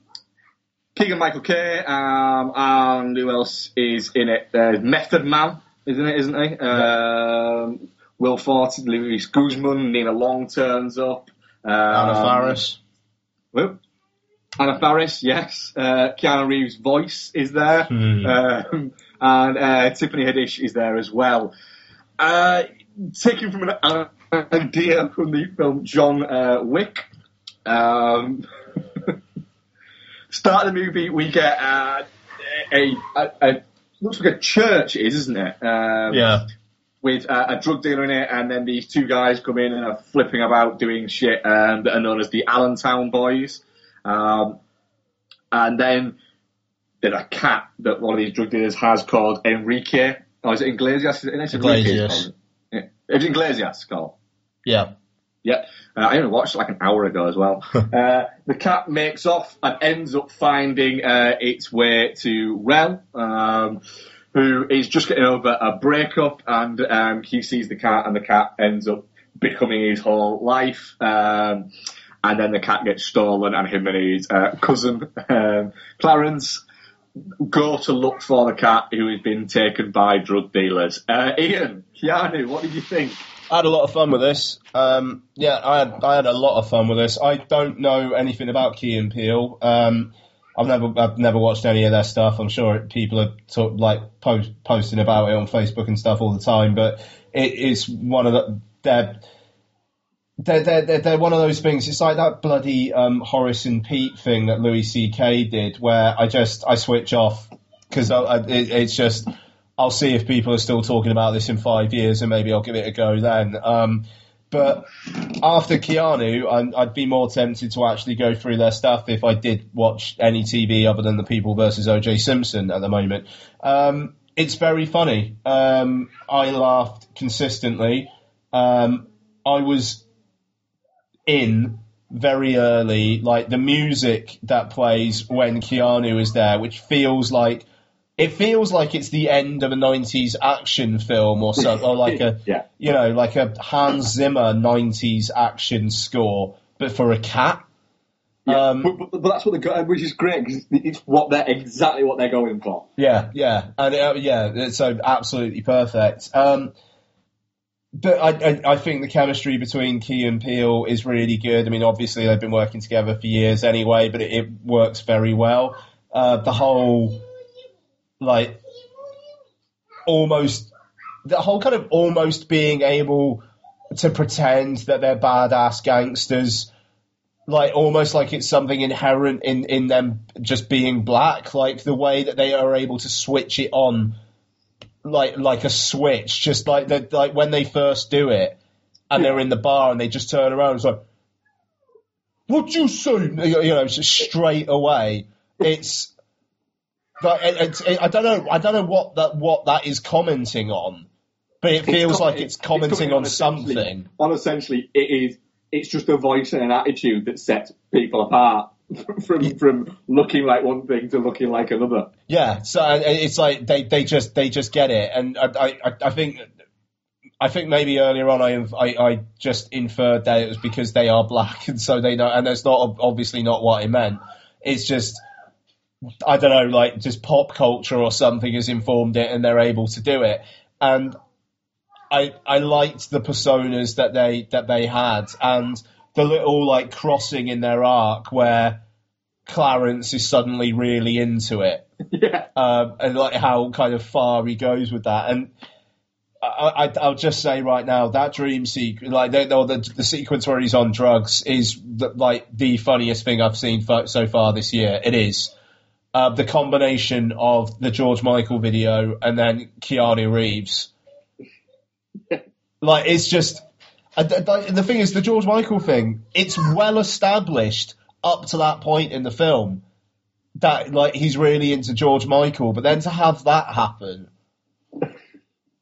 Speaker 1: Keegan Michael Kay, um, and who else is in it? There's Method Man, isn't it? Isn't he? Um, Will Forte, Luis Guzman, Nia Long turns up. Um,
Speaker 2: Anna Faris.
Speaker 1: Whoop. Anna Faris, yes. Uh, Keanu Reeves' voice is there.
Speaker 2: Hmm.
Speaker 1: Um, and uh, Tiffany Haddish is there as well. Uh, taken from an idea from the film John uh, Wick. Um, start of the movie, we get uh, a, a, a looks like a church, is, isn't it? Um,
Speaker 2: Yeah.
Speaker 1: with uh, a drug dealer in it, and then these two guys come in and are flipping about doing shit um, that are known as the Allentown Boys. Um, and then there's a cat that one of these drug dealers has called Enrique. Oh, is it Iglesias? It's
Speaker 2: Iglesias.
Speaker 1: Yeah. It's Iglesias it's.
Speaker 2: Yeah.
Speaker 1: Yeah, uh, I only watched it like an hour ago as well. uh, the cat makes off and ends up finding uh, its way to Rel, um, who is just getting over a breakup, and um, he sees the cat, and the cat ends up becoming his whole life. Um, and then the cat gets stolen, and him and his uh, cousin um, Clarence go to look for the cat who has been taken by drug dealers. Uh, Ian, Keanu, what did you think?
Speaker 2: I had a lot of fun with this. Um, yeah, I had I had a lot of fun with this. I don't know anything about Key and Peele. Um, I've never I've never watched any of their stuff. I'm sure people are of like post, posting about it on Facebook and stuff all the time. But it is one of the they're they're, they're, they're, one of those things. It's like that bloody um, Horace and Pete thing that Louis C.K. did, where I just I switch off because I, I, it, it's just I'll see if people are still talking about this in five years, and maybe I'll give it a go then. Um, but after Keanu, I'm, I'd be more tempted to actually go through their stuff if I did watch any TV other than the People versus O.J. Simpson at the moment. Um, it's very funny. Um, I laughed consistently. Um, I was in very early, like the music that plays when Keanu is there, which feels like it feels like it's the end of a '90s action film or something, or like a
Speaker 1: Yeah.
Speaker 2: you know, like a Hans Zimmer '90s action score, but for a cat. Um,
Speaker 1: but, but, but that's what they which is great because it's what they're exactly what they're going for.
Speaker 2: Yeah, yeah, and uh, yeah, so absolutely perfect. Um, but I, I, I think the chemistry between Key and Peele is really good. I mean, obviously they've been working together for years anyway, but it, it works very well. Uh, the whole, like, almost, the whole kind of almost being able to pretend that they're badass gangsters like almost like it's something inherent in in them just being black like the way that they are able to switch it on like like a switch just like that like when they first do it and they're in the bar and they just turn around it's like what you say? You know just straight away. It's like it, it, I don't know I don't know what that what that is commenting on but it feels like it's commenting on
Speaker 1: essentially-
Speaker 2: something.
Speaker 1: On essentially, it is. It's just a voice and an attitude that sets people apart from from looking like one thing to looking like another.
Speaker 2: Yeah, so uh, it's like they, they just they just get it, and I I, I think I think maybe earlier on I, I I just inferred that it was because they are black, and so they know, and that's not obviously not what I meant. It's just I don't know, like just pop culture or something has informed it, and they're able to do it, and I I liked the personas that they that they had, and the little like crossing in their arc where Clarence is suddenly really into it
Speaker 1: yeah,
Speaker 2: um, and like how kind of far he goes with that. And I, I, I'll just say right now that dream sequence, like the, the, the sequence where he's on drugs, is the, like the funniest thing I've seen fo- so far this year. It is. Uh, the combination of the George Michael video and then Keanu Reeves, like it's just. Uh, I- the thing is, the George Michael thing, it's well established up to that point in the film that like he's really into George Michael, but then to have that happen,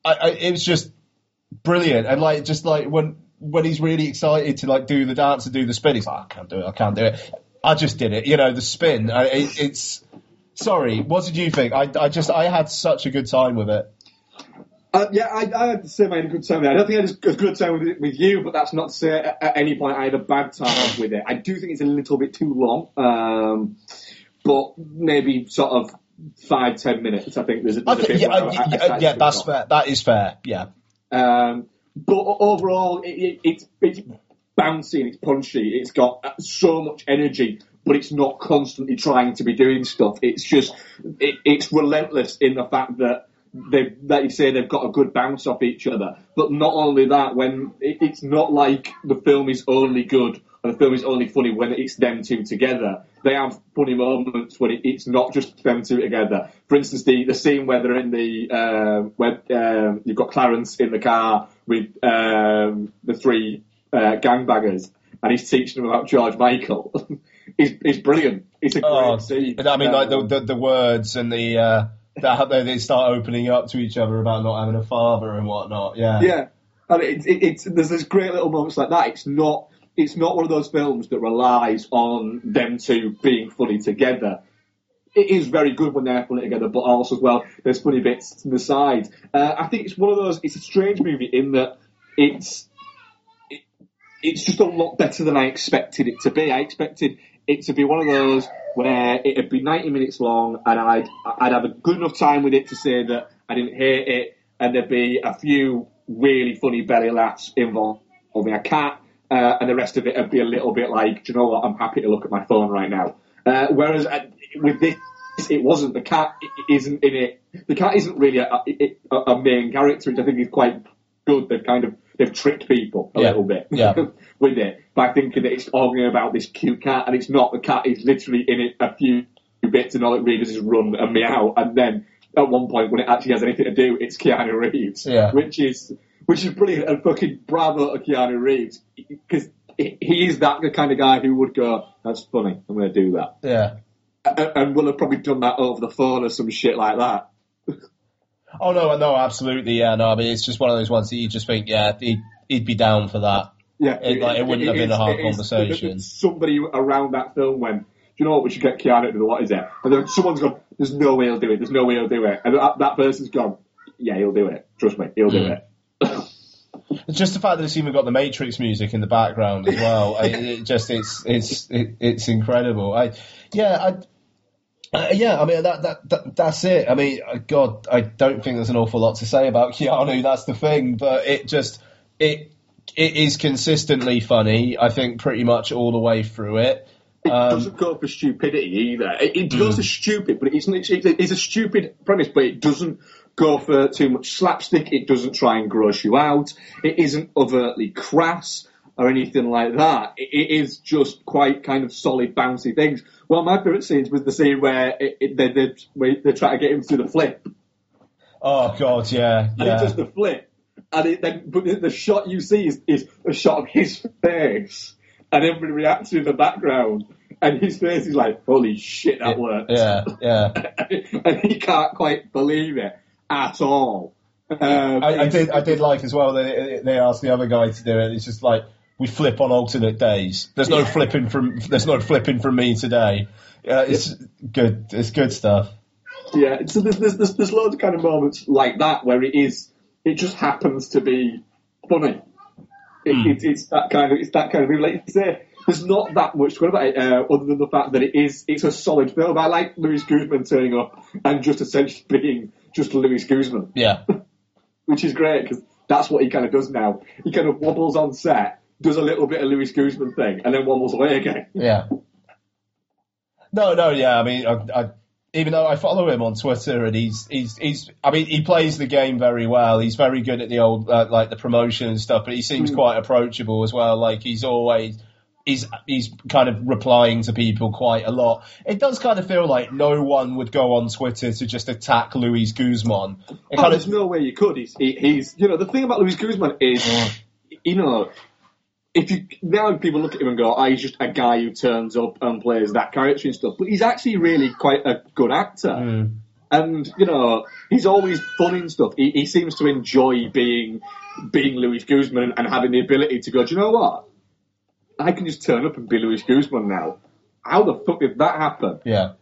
Speaker 2: I, I, it was just brilliant. And like just like when when he's really excited to like do the dance and do the spin, he's like, I can't do it, I can't do it. I just did it, you know, the spin. I, it, it's sorry. What did you think? I, I just I had such a good time with it.
Speaker 1: Uh, yeah. I, I had the same. I had a good time. With it. I don't think I had as good time with with you, but that's not to say at, at any point I had a bad time with it. I do think it's a little bit too long, um, but maybe sort of five ten minutes. I think there's, a- there's a bit
Speaker 2: yeah,
Speaker 1: where I- I
Speaker 2: yeah, yeah, that's fair. That is fair. Yeah.
Speaker 1: Um, but overall, it, it, it's, it's bouncy and it's punchy. It's got uh, so much energy, but it's not constantly trying to be doing stuff. It's just, it, it's relentless in the fact that they, like you say, they've got a good bounce off each other. But not only that, when it, it's not like the film is only good and the film is only funny when it's them two together. They have funny moments when it, it's not just them two together. For instance, the, the scene where they're in the uh, where um, you've got Clarence in the car with um, the three uh, gangbangers, and he's teaching them about George Michael. is is brilliant. It's a great
Speaker 2: Oh,
Speaker 1: scene.
Speaker 2: I mean, like the,
Speaker 1: Um,
Speaker 2: the, the words and the uh, that they, start opening up to each other about not having a father and whatnot. Yeah,
Speaker 1: Yeah, and it, it, it's there's this great little moments like that. It's not it's not one of those films that relies on them two being funny together. It is very good when they're funny together, but also as well there's funny bits to the side. Uh, I think it's one of those. It's a strange movie in that it's it, it's just a lot better than I expected it to be. I expected it to be one of those where it'd be 90 minutes long and I'd I'd have a good enough time with it to say that I didn't hate it and there'd be a few really funny belly laughs involving a cat uh, and the rest of it would be a little bit like, do you know what, I'm happy to look at my phone right now. Uh, whereas uh, with this, it wasn't. The cat isn't in it. The cat isn't really a, a, a main character, which I think is quite good. They've kind of they've tricked people a
Speaker 2: Yeah.
Speaker 1: little bit
Speaker 2: Yeah.
Speaker 1: with it by thinking that it's arguing about this cute cat, and it's not. The cat is literally in it a few bits, and all it really does is run and meow. And then at one point, when it actually has anything to do, it's Keanu Reeves,
Speaker 2: Yeah.
Speaker 1: which is which is brilliant. And fucking bravo to Keanu Reeves because he is that kind of guy who would go, "That's funny. I'm going to do that."
Speaker 2: yeah.
Speaker 1: and and will have probably done that over the phone or some shit like that.
Speaker 2: Oh no, no, absolutely, yeah, no. I mean, it's just one of those ones that you just think, yeah, he'd, he'd be down for that.
Speaker 1: Yeah,
Speaker 2: It- like, it wouldn't have been a hard
Speaker 1: it
Speaker 2: conversation.
Speaker 1: Somebody around that film went, "Do you know what? We should get Keanu to do. What is it?" And then someone's gone, "There's no way he'll do it. There's no way he'll do it." And that, that person's gone, "Yeah, he'll do it. Trust me, he'll do
Speaker 2: Mm.
Speaker 1: it."
Speaker 2: It's just the fact that it's even got the Matrix music in the background as well. It just it's it's it, it's incredible. I yeah I. Uh, yeah, I mean that, that that that's it. I mean, uh, God, I don't think there's an awful lot to say about Keanu. That's the thing, but it just it it is consistently funny. I think pretty much all the way through it.
Speaker 1: It
Speaker 2: Um,
Speaker 1: doesn't go for stupidity either. It, it goes for stupid, but it's, it's it's a stupid premise, but it doesn't go for too much slapstick. It doesn't try and gross you out. It isn't overtly crass or anything like that. It, it is just quite kind of solid, bouncy things. Well, my favourite scenes was the scene where it, it, they, they, where they try to get him to the flip,
Speaker 2: oh God, yeah,
Speaker 1: and he
Speaker 2: yeah,
Speaker 1: does the flip, and it, then but the, the shot you see is, is a shot of his face, and everybody reacts in the background, and his face is like, "Holy shit, that worked!"
Speaker 2: yeah, yeah.
Speaker 1: and he can't quite believe it at all. Um,
Speaker 2: I, I did. I did like as well. They they asked the other guy to do it. It's just like we flip on alternate days. There's no flipping from. There's no flipping from me today. Uh, it's good. It's good stuff.
Speaker 1: Yeah, so there's, there's, there's, there's loads of kind of moments like that where it is, it just happens to be funny. It,
Speaker 2: Hmm.
Speaker 1: it, it's that kind of, it's that kind of movie. Like you say, there's not that much to go about it, uh, other than the fact that it is, it's a solid film. I like Luis Guzman turning up and just essentially being just Luis Guzman,
Speaker 2: Yeah.
Speaker 1: which is great because that's what he kind of does now. He kind of wobbles on set, does a little bit of Luis Guzman thing, and then wobbles away again.
Speaker 2: Yeah. No, no, yeah. I mean, I, I, even though I follow him on Twitter and he's he's he's, I mean, he plays the game very well. He's very good at the old uh, like the promotion and stuff, but he seems quite approachable as well. Like he's always. He's, he's kind of replying to people quite a lot. It does kind of feel like no one would go on Twitter to just attack Luis Guzman. It
Speaker 1: Oh,
Speaker 2: kind
Speaker 1: there's
Speaker 2: of,
Speaker 1: no way you could. He's, he, he's, you know, the thing about Luis Guzman is, you know, if you now people look at him and go, "Oh, he's just a guy who turns up and plays that character and stuff," but he's actually really quite a good actor.
Speaker 2: Mm.
Speaker 1: And you know, he's always fun in stuff. He, he seems to enjoy being being Luis Guzman and, and having the ability to go, "Do you know what? I can just turn up and be Luis Guzman now." How the fuck did that happen?
Speaker 2: yeah.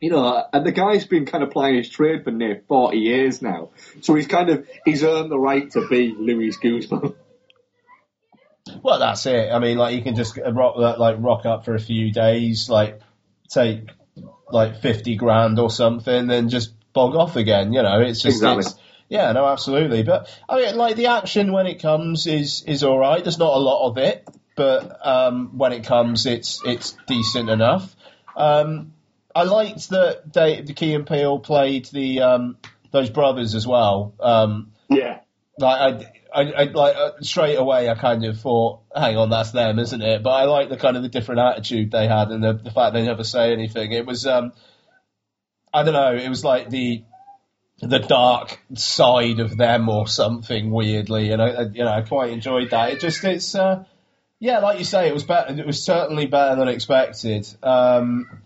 Speaker 1: you know, and the guy's been kind of plying his trade for near 40 years now. So he's kind of, he's earned the right to be Luis Guzman.
Speaker 2: Well, that's it. I mean, like you can just rock like rock up for a few days, like take like fifty grand or something, then just bog off again. You know, it's just
Speaker 1: Exactly.
Speaker 2: it's, yeah, no, absolutely. But I mean, like the action when it comes is is all right. There's not a lot of it, but um, when it comes, it's it's decent enough. Um, I liked that they, the Key and Peele played the um, those brothers as well. Um,
Speaker 1: Yeah.
Speaker 2: like I, I, I like uh, straight away, I kind of thought, "Hang on, that's them, isn't it?" But I like the kind of the different attitude they had and the, the fact they never say anything. It was, um, I don't know, it was like the the dark side of them or something weirdly, and I, I you know, I quite enjoyed that. It just, it's, uh, yeah, like you say, it was better. It was certainly better than expected. Um,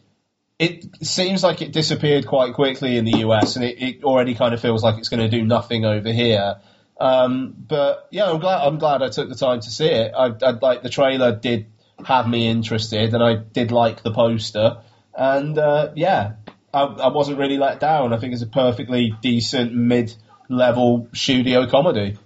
Speaker 2: it seems like it disappeared quite quickly in the US, and it, it already kind of feels like it's going to do nothing over here. Um, but yeah, I'm glad. I'm glad I took the time to see it. I, I like the trailer did have me interested, and I did like the poster. And uh, yeah, I, I wasn't really let down. I think it's a perfectly decent mid-level studio comedy.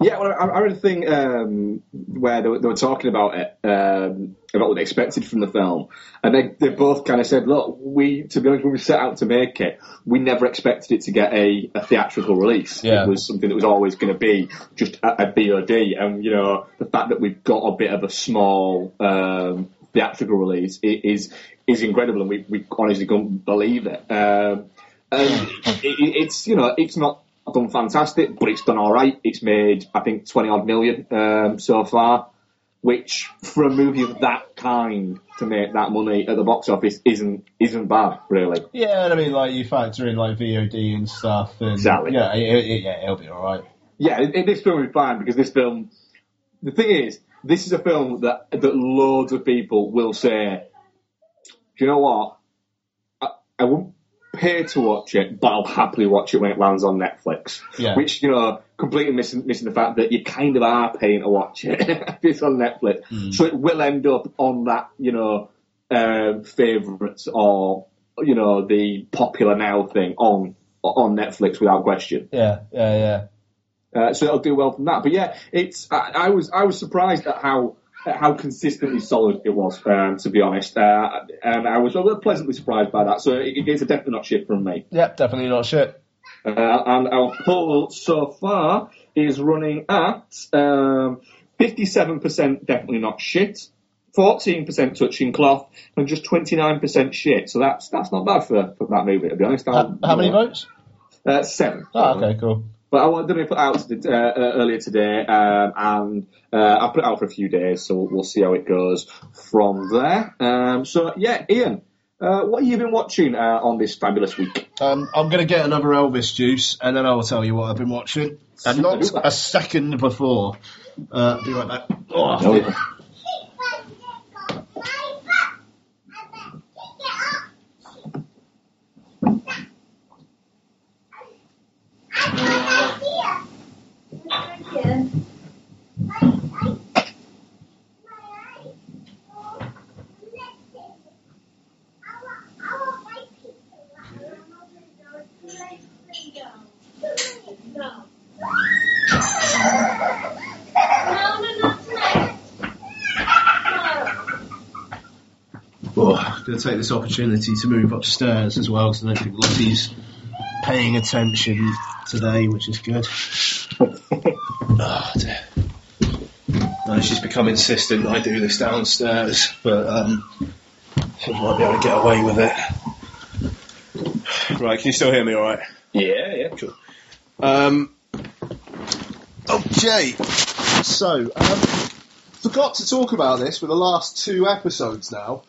Speaker 1: Yeah, well, I, I read a thing um, where they were, they were talking about it, um, about what they expected from the film, and they, they both kind of said, "Look, we, to be honest, when we set out to make it, we never expected it to get a, a theatrical release.
Speaker 2: Yeah.
Speaker 1: It was something that was always going to be just a, a VOD, and you know, the fact that we've got a bit of a small um, theatrical release is is incredible, and we, we honestly couldn't believe it. Um, and it, it's you know, it's not done fantastic, but it's done all right. It's made, I think, twenty odd million um, so far, which for a movie of that kind to make that money at the box office isn't isn't bad, really.
Speaker 2: Yeah, and I mean, like you factor in like VOD and stuff, and
Speaker 1: Exactly.
Speaker 2: yeah, it, it, yeah, it'll be all right.
Speaker 1: Yeah, it, this film will be fine because this film. The thing is, this is a film that that loads of people will say. Do you know what? I, I won't pay to watch it, but I'll happily watch it when it lands on Netflix.
Speaker 2: Yeah.
Speaker 1: Which you know, completely missing missing the fact that you kind of are paying to watch it if it's on Netflix.
Speaker 2: Mm.
Speaker 1: So it will end up on that, you know, um, favourites or you know the popular now thing on on Netflix without question.
Speaker 2: Yeah, yeah, yeah.
Speaker 1: Uh, so it'll do well from that. But yeah, it's I, I was I was surprised at how how consistently solid it was. Um, to be honest, uh, and I was pleasantly surprised by that. So it, it's a definite not shit from me.
Speaker 2: Yep, definitely not shit.
Speaker 1: Uh, and our poll so far is running at um, 57% definitely not shit, 14% touching cloth, and just 29% shit. So that's that's not bad for, for that movie, to be honest.
Speaker 2: How, how many votes?
Speaker 1: Uh, seven.
Speaker 2: Oh, okay, cool.
Speaker 1: But I wanted to put out uh, uh, earlier today, um, and uh, I'll put it out for a few days, so we'll see how it goes from there. Um, so yeah, Ian, uh, what have you been watching uh, on this fabulous week?
Speaker 2: Um, I'm going to get another Elvis juice, and then I'll tell you what I've been watching. And not a second before. Uh, be right back. Oh, Oh, going to take this opportunity to move upstairs as well, because I don't think Lottie's paying attention today, which is good. oh, dear. No, she's become insistent that I do this downstairs, but um, I might be able to get away with it. Right, can you still hear me all right?
Speaker 1: Yeah, yeah.
Speaker 2: Cool. Um, okay, so um, forgot to talk about this for the last two episodes now.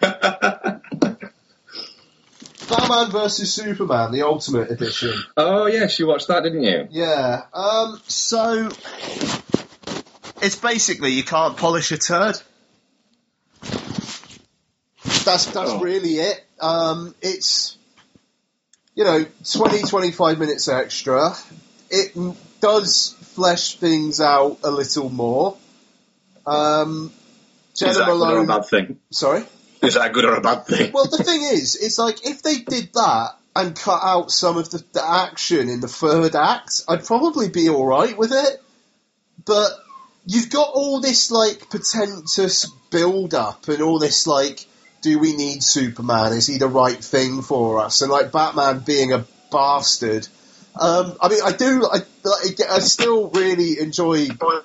Speaker 2: Batman versus Superman, the Ultimate Edition.
Speaker 3: Oh yes, you watched that, didn't you?
Speaker 2: Yeah. Um, so it's basically you can't polish a turd. That's that's
Speaker 1: Oh.
Speaker 2: really it. Um, it's you know 20, 25 minutes extra. It does flesh things out a little more. Um, Jenna
Speaker 3: that good or a
Speaker 2: Malone.
Speaker 3: bad thing?
Speaker 2: Sorry.
Speaker 3: Is that good or a bad thing?
Speaker 2: Well, the thing is, it's like if they did that and cut out some of the, the action in the third act, I'd probably be all right with it. But you've got all this like pretentious build up and all this like, do we need Superman? Is he the right thing for us? And like Batman being a bastard. Um, I mean, I do. I, like, I still really enjoy Ben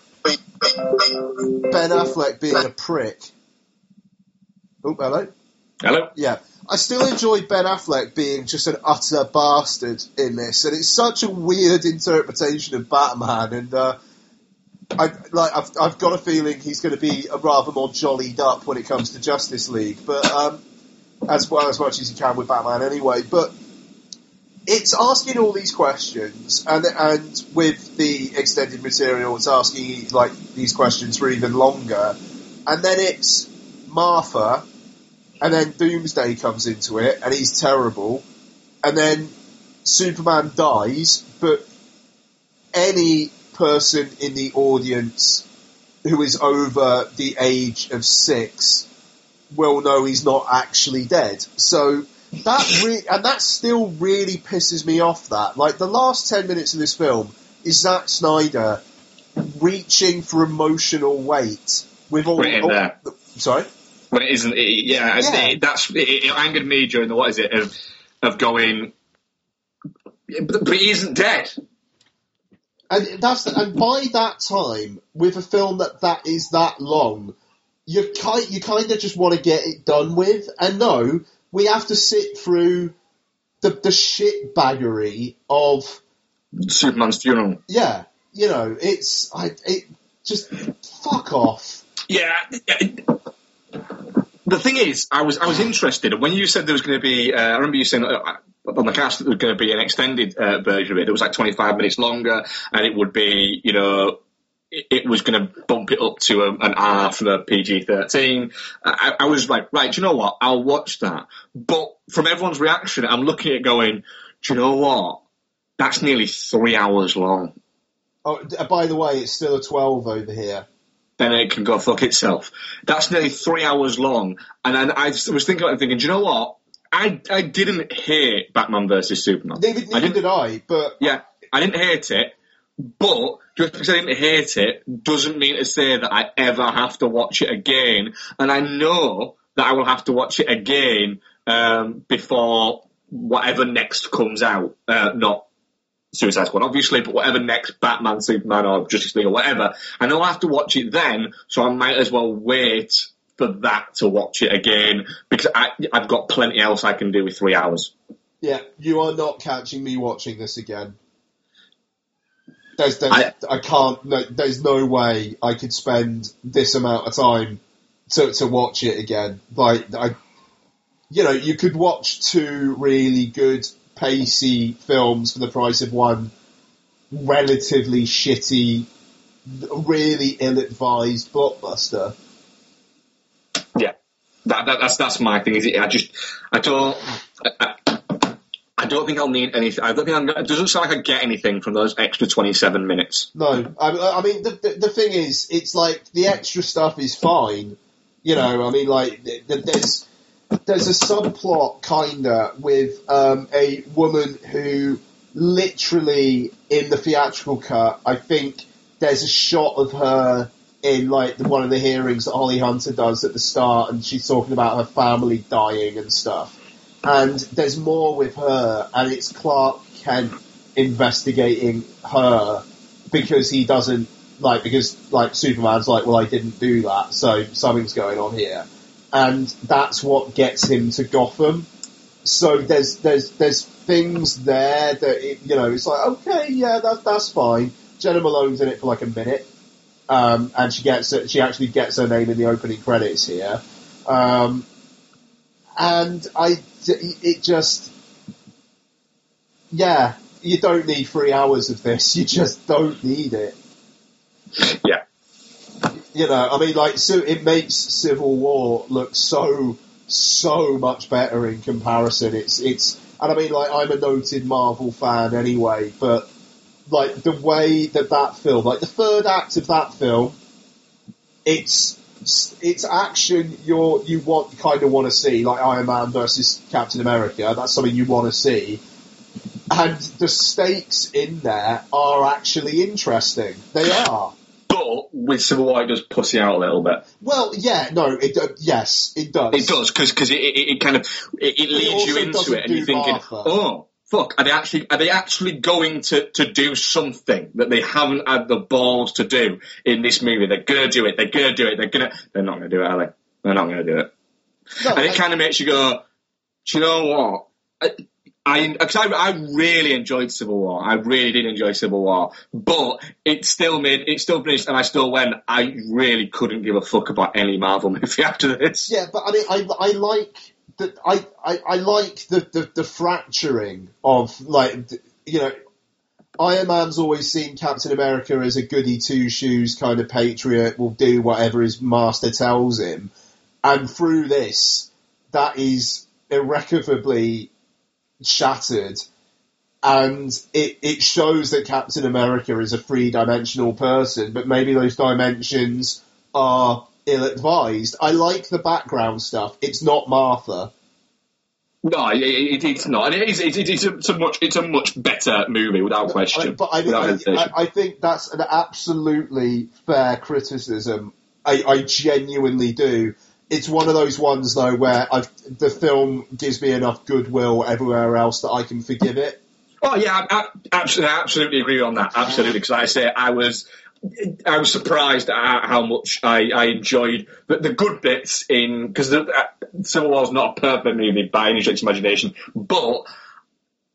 Speaker 2: Affleck being a prick. Oh, hello.
Speaker 3: Hello.
Speaker 2: Yeah, I still enjoy Ben Affleck being just an utter bastard in this, and it's such a weird interpretation of Batman. And uh, I like I've, I've got a feeling he's going to be a rather more jollied up when it comes to Justice League, but um, as well as much as he can with Batman anyway. But it's asking all these questions, and and with the extended material, it's asking like these questions for even longer, and then it's Martha, and then Doomsday comes into it, and he's terrible, and then Superman dies, but any person in the audience who is over the age of six will know he's not actually dead. So that re- and that still really pisses me off. That like the last ten minutes of this film is Zack Snyder reaching for emotional weight with all. All-
Speaker 1: there.
Speaker 2: sorry.
Speaker 1: When it isn't, it, yeah,
Speaker 2: Yeah.
Speaker 1: It, that's it, it angered me during the what is it of of going, but, but he isn't dead.
Speaker 2: And that's and by that time, with a film that that is that long, you kind you kind of just want to get it done with. And no, we have to sit through the the shit baggery of
Speaker 1: Superman's funeral.
Speaker 2: yeah, you know, it's I it just fuck off.
Speaker 1: Yeah. The thing is, I was I was interested, when you said there was going to be, uh, I remember you saying uh, on the cast there was going to be an extended uh, version of it. It was like 25 minutes longer, and it would be, you know, it, it was going to bump it up to a, an R from a PG-13. I, I was like, right, do you know what? I'll watch that. But from everyone's reaction, I'm looking at going, do you know what? That's nearly three hours long.
Speaker 2: Oh, by the way, it's still a twelve over here.
Speaker 1: Then it can go fuck itself. That's nearly three hours long. And I was thinking about it thinking, do you know what? I, I didn't hate Batman versus Superman.
Speaker 2: Neither,
Speaker 1: I didn't,
Speaker 2: did I, but
Speaker 1: yeah, I didn't hate it, but just because I didn't hate it doesn't mean to say that I ever have to watch it again. And I know that I will have to watch it again um, before whatever next comes out. Uh, not Suicide Squad, obviously, but whatever next Batman, Superman, or Justice League, or whatever. And I know I have to watch it then, so I might as well wait for that to watch it again because I, I've got plenty else I can do with three hours.
Speaker 2: yeah, you are not catching me watching this again. There's, there's
Speaker 1: I-
Speaker 2: I, can't. No, there's no way I could spend this amount of time to to watch it again. Like I, you know, you could watch two really good pacey films for the price of one relatively shitty, really ill-advised blockbuster.
Speaker 1: Yeah, that, that that's that's my thing. Is it? I just I don't. I, I, don't think I'll need anything. I don't think I'm. It doesn't sound like I get anything from those extra twenty-seven minutes.
Speaker 2: No, I, I mean the, the the thing is, it's like the extra stuff is fine. You know, I mean, like th- th- there's there's a subplot kinda with um, a woman who literally in the theatrical cut, I think there's a shot of her in like the, one of the hearings that Holly Hunter does at the start, and she's talking about her family dying and stuff. And there's more with her, and it's Clark Kent investigating her because he doesn't like because like Superman's like, well, I didn't do that, so something's going on here, and that's what gets him to Gotham. So there's there's there's things there that it, you know it's like okay, yeah, that's that's fine. Jena Malone's in it for like a minute, um, and she gets she actually gets her name in the opening credits here, um, and I it just yeah, you don't need three hours of this. You just don't need it.
Speaker 1: Yeah,
Speaker 2: You know, I mean, like, it makes Civil War look so so much better in comparison. It's it's, and I mean, like, I'm a noted Marvel fan anyway, but like the way that that film, like the third act of that film, it's it's action you're you want kind of want to see, like Iron Man versus Captain America. That's something you want to see. And the stakes in there are actually interesting. They are.
Speaker 1: But with Civil War, it does pussy out a little bit.
Speaker 2: Well, yeah, no, it uh, yes, it does.
Speaker 1: It does because it, it, it kind of it, it leads you into it, and you're thinking,
Speaker 2: Martha.
Speaker 1: oh. Fuck! Are they actually are they actually going to, to do something that they haven't had the balls to do in this movie? They're gonna do it. They're gonna do it. They're gonna. They're not gonna do it, are they? They're not gonna do it.
Speaker 2: No,
Speaker 1: And it kind of makes you go, Do you know what? I, I, I really enjoyed Civil War. I really did enjoy Civil War, but it still made it still finished, and I still went. I really couldn't give a fuck about any Marvel movie after this.
Speaker 2: Yeah, but I mean, I, I like the I, I, I like the, the, the fracturing of like you know. Iron Man's always seen Captain America as a goody two shoes kind of patriot, will do whatever his master tells him. And through this, that is irrecoverably shattered. And it, it shows that Captain America is a three dimensional person, but maybe those dimensions are ill advised. I like the background stuff. It's not Martha.
Speaker 1: No, it, it, it's not, and it is. It, it's, a, it's a much. It's a much better movie without question.
Speaker 2: I, but I, mean, I. I, I think that's an absolutely fair criticism. I, I genuinely do. It's one of those ones though where I've, the film gives me enough goodwill everywhere else that I can forgive it.
Speaker 1: Oh yeah, I, I, absolutely, absolutely agree on that. Absolutely, because I say I was, I was surprised at how much I, I enjoyed the, the good bits in because uh, Civil War is not a perfect movie by any stretch of imagination, but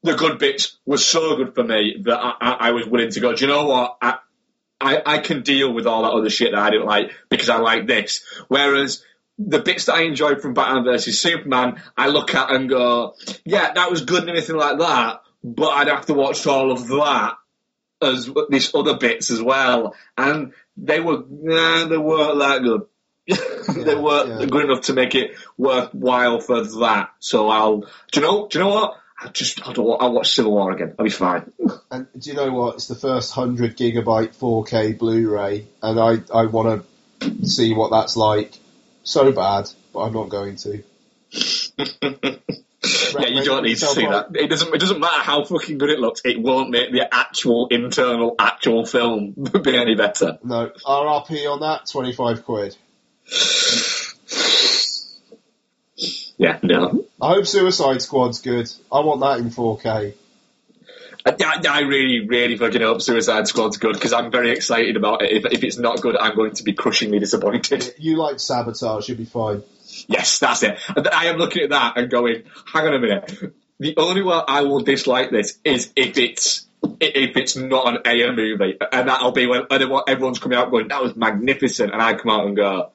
Speaker 1: the good bits were so good for me that I, I, I was willing to go. Do you know what? I, I, I can deal with all that other shit that I didn't like because I like this. Whereas the bits that I enjoyed from Batman versus Superman, I look at and go, yeah, that was good and everything like that, but I'd have to watch all of that as these other bits as well, and they were, nah, they weren't that good. they weren't
Speaker 2: yeah.
Speaker 1: good enough to make it worthwhile for that. So I'll, do you know, do you know what? I'll just, I'll, I'll watch Civil War again. I'll be fine.
Speaker 2: And do you know what? It's the first hundred gigabyte 4K Blu-ray, and I I want to see what that's like. So bad, but I'm not going to.
Speaker 1: Yeah, you don't need to see that. It doesn't. It doesn't matter how fucking good it looks. It won't make the actual internal actual film be any better.
Speaker 2: No, RRP on that, 25 quid.
Speaker 1: Yeah, no.
Speaker 2: I hope Suicide Squad's good. I want that in 4K.
Speaker 1: I, I, really, really fucking hope Suicide Squad's good because I'm very excited about it. If, if it's not good, I'm going to be crushingly disappointed.
Speaker 2: You like Sabotage, you'll be fine.
Speaker 1: Yes, that's it. I am looking at that and going, hang on a minute. The only way I will dislike this is if it's if it's not an A movie, and that'll be when everyone's coming out going, "That was magnificent," and I come out and go,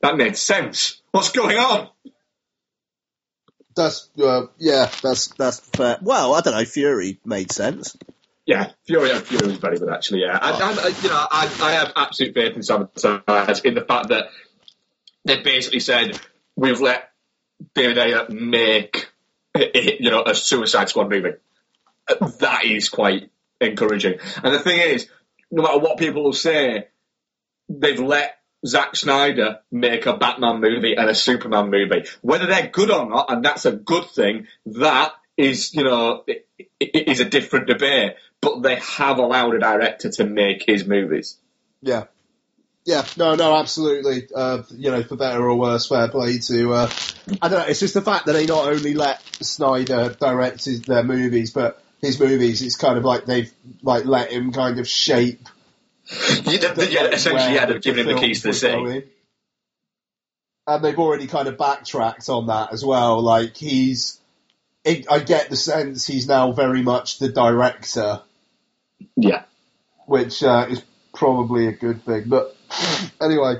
Speaker 1: "That made sense. What's going on?"
Speaker 2: That's, uh, yeah, that's, that's fair. Well, I don't know, Fury made sense.
Speaker 1: Yeah, Fury, and Fury was very good actually. Yeah, I, I, you know, I, I have absolute faith in Sabotage in the fact that they basically said we've let David Ayer make you know a Suicide Squad movie. That is quite encouraging. And the thing is, no matter what people will say, they've let Zack Snyder make a Batman movie and a Superman movie. Whether they're good or not, and that's a good thing, that is, you know, it, it is a different debate. But they have allowed a director to make his movies.
Speaker 2: Yeah. Yeah, no, no, absolutely. Uh, you know, for better or worse, fair play to. Uh, I don't know. It's just the fact that they not only let Snyder direct his, their movies, but his movies. It's kind of like they've like let him kind of shape.
Speaker 1: Yeah, essentially, yeah, they've given him the keys to the city.
Speaker 2: And they've already kind of backtracked on that as well. Like he's, it, I get the sense he's now very much the director.
Speaker 1: Yeah.
Speaker 2: Which uh, is probably a good thing. But anyway,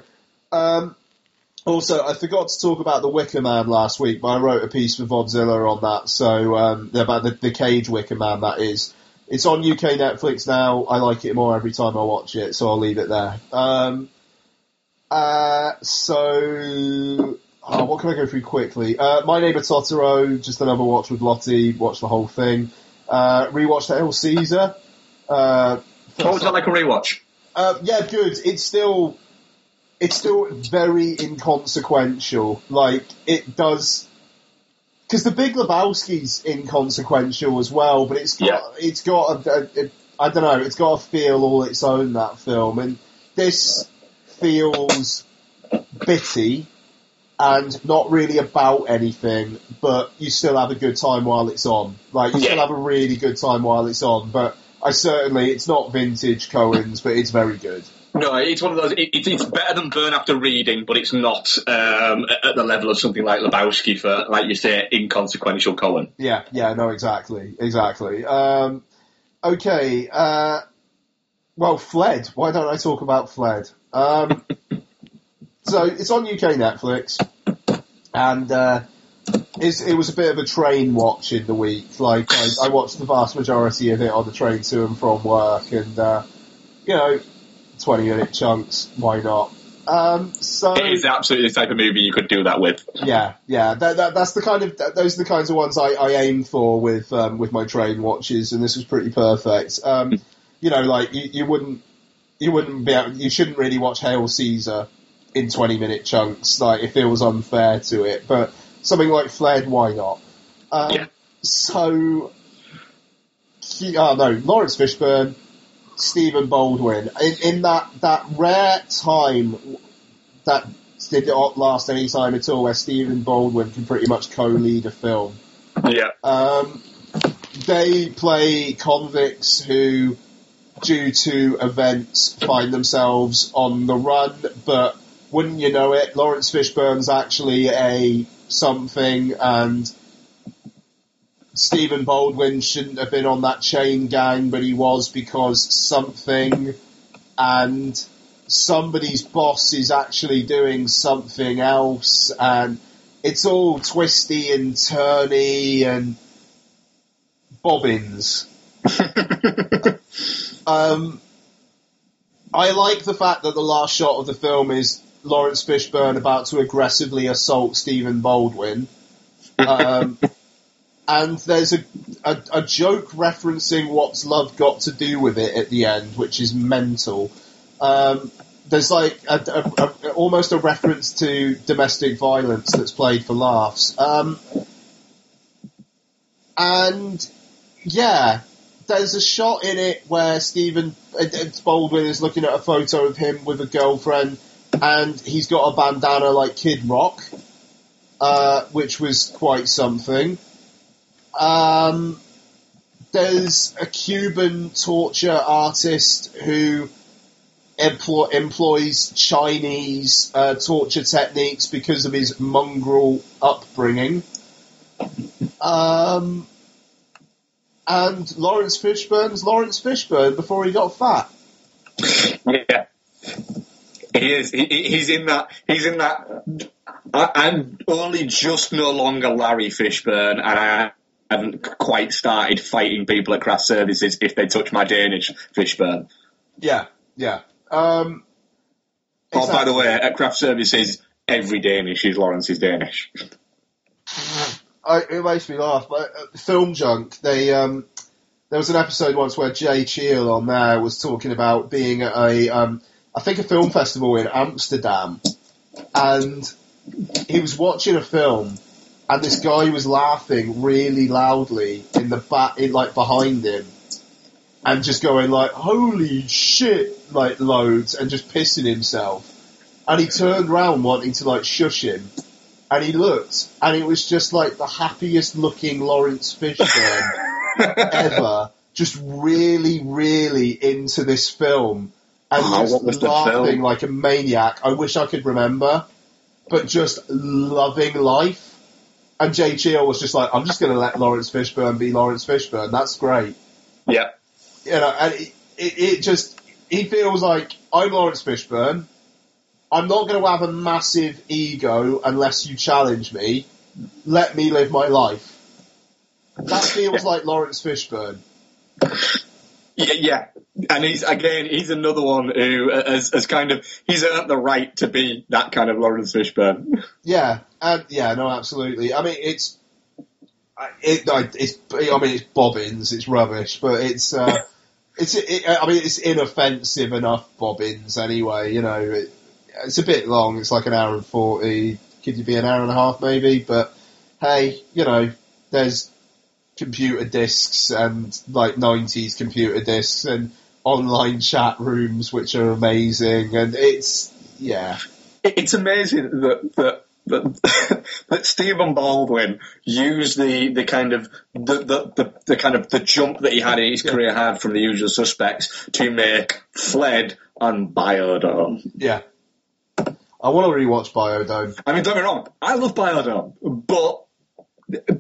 Speaker 2: um, also I forgot to talk about the Wicker Man last week, but I wrote a piece for Vodzilla on that. So um, about the, the Cage Wicker Man, that is. It's on UK Netflix now. I like it more every time I watch it, so I'll leave it there. Um, uh, so, oh, what can I go through quickly? Uh, My Neighbor Totoro, just another watch with Lottie, watch the whole thing. Uh, rewatched Hail Caesar. Uh,
Speaker 1: What was that like a rewatch?
Speaker 2: uh, yeah, good. It's still, it's still very inconsequential. Like it does, because the Big Lebowski's inconsequential as well. But it's got,
Speaker 1: Yeah.
Speaker 2: it's got a, a, a, I don't know, it's got a feel all its own that film, and this feels bitty and not really about anything, but you still have a good time while it's on. Like you still have a really good time while it's on, but I certainly it's not vintage Coens, but it's very good.
Speaker 1: No, it's one of those. It, it, it's better than Burn After Reading, but it's not um, at the level of something like Lebowski for, like you say, inconsequential.
Speaker 2: Yeah, yeah, no, exactly, exactly. Um, okay, uh, well, Fled. Why don't I talk about Fled? Um, so it's on UK Netflix, and uh, it was a bit of a train watch in the week. Like I, I watched the vast majority of it on the train to and from work, and uh, you know, twenty minute chunks. Why not? Um, so
Speaker 1: It is absolutely the type of movie you could do that with.
Speaker 2: yeah, yeah, that, that, that's the kind of those are the kinds of ones I, I aim for with um, with my train watches, and this was pretty perfect. Um, you know, like you, you wouldn't you wouldn't be able, you shouldn't really watch Hail Caesar in twenty minute chunks, like it feels unfair to it. But something like Fled, why not? Um,
Speaker 1: Yeah.
Speaker 2: So, he- oh no, Laurence Fishburne, Stephen Baldwin, in, in that that rare time that did not last any time at all, where Stephen Baldwin can pretty much co-lead a film.
Speaker 1: Yeah.
Speaker 2: Um, they play convicts who, due to events, find themselves on the run, but wouldn't you know it, Laurence Fishburne's actually a something, and Stephen Baldwin shouldn't have been on that chain gang, but he was because something, and somebody's boss is actually doing something else, and it's all twisty and turny and bobbins. um, I like the fact that the last shot of the film is Laurence Fishburne about to aggressively assault Stephen Baldwin. Um, and there's a, a, a joke referencing what's love got to do with it at the end, which is mental. Um, there's like a, a, a, almost a reference to domestic violence that's played for laughs. Um, and yeah, there's a shot in it where Stephen uh, uh, Baldwin is looking at a photo of him with a girlfriend, and he's got a bandana like Kid Rock, uh, which was quite something. Um, there's a Cuban torture artist who employ, employs Chinese uh, torture techniques because of his mongrel upbringing. Um, and Laurence Fishburne's Laurence Fishburne before he got fat.
Speaker 1: Yeah. He is. He, he- he's in that. He's in that. I, I'm only just no longer Larry Fishburne, and I haven't quite started fighting people at craft services if they touch my Danish Fishburne.
Speaker 2: Yeah, yeah. Um,
Speaker 1: Oh, by the way, at craft services, every Danish is Laurence's Danish.
Speaker 2: I, it makes me laugh. But uh, Film Junk, they um, there was an episode once where Jay Cheel on there was talking about being at a, um, I think a film festival in Amsterdam, and he was watching a film, and this guy was laughing really loudly in the back, in like behind him, and just going like, "Holy shit!" like loads, and just pissing himself. And he turned round wanting to like shush him, and he looked, and it was just like the happiest looking Laurence Fishburne ever, just really, really into this film, and
Speaker 1: Oh,
Speaker 2: just laughing like a maniac. I wish I could remember, but just loving life. And Jay Cheel was just like, I'm just going to let Laurence Fishburne be Laurence Fishburne. That's great.
Speaker 1: yeah.
Speaker 2: You know, and it, it, it just, he feels like, I'm Laurence Fishburne. I'm not going to have a massive ego unless you challenge me. Let me live my life. That feels like Laurence Fishburne.
Speaker 1: Yeah, yeah, and he's again, he's another one who uh, has, has kind of he's earned the right to be that kind of Laurence Fishburne.
Speaker 2: Yeah, and yeah, no, absolutely. I mean, it's, I- it, it's, I mean, it's bobbins, it's rubbish, but it's, uh, it's, it, I mean, it's inoffensive enough bobbins anyway. You know, it, it's a bit long. It's like an hour and forty. Could you be an hour and a half maybe? But hey, you know, there's computer discs and like '90s computer discs and online chat rooms which are amazing, and it's yeah.
Speaker 1: It's amazing that that that, that Stephen Baldwin used the, the kind of the, the, the, the kind of the jump that he had in his career had from the usual suspects to make Fled and Biodome.
Speaker 2: Yeah. I want to rewatch Biodome.
Speaker 1: I mean, don't get me wrong, I love Biodome, but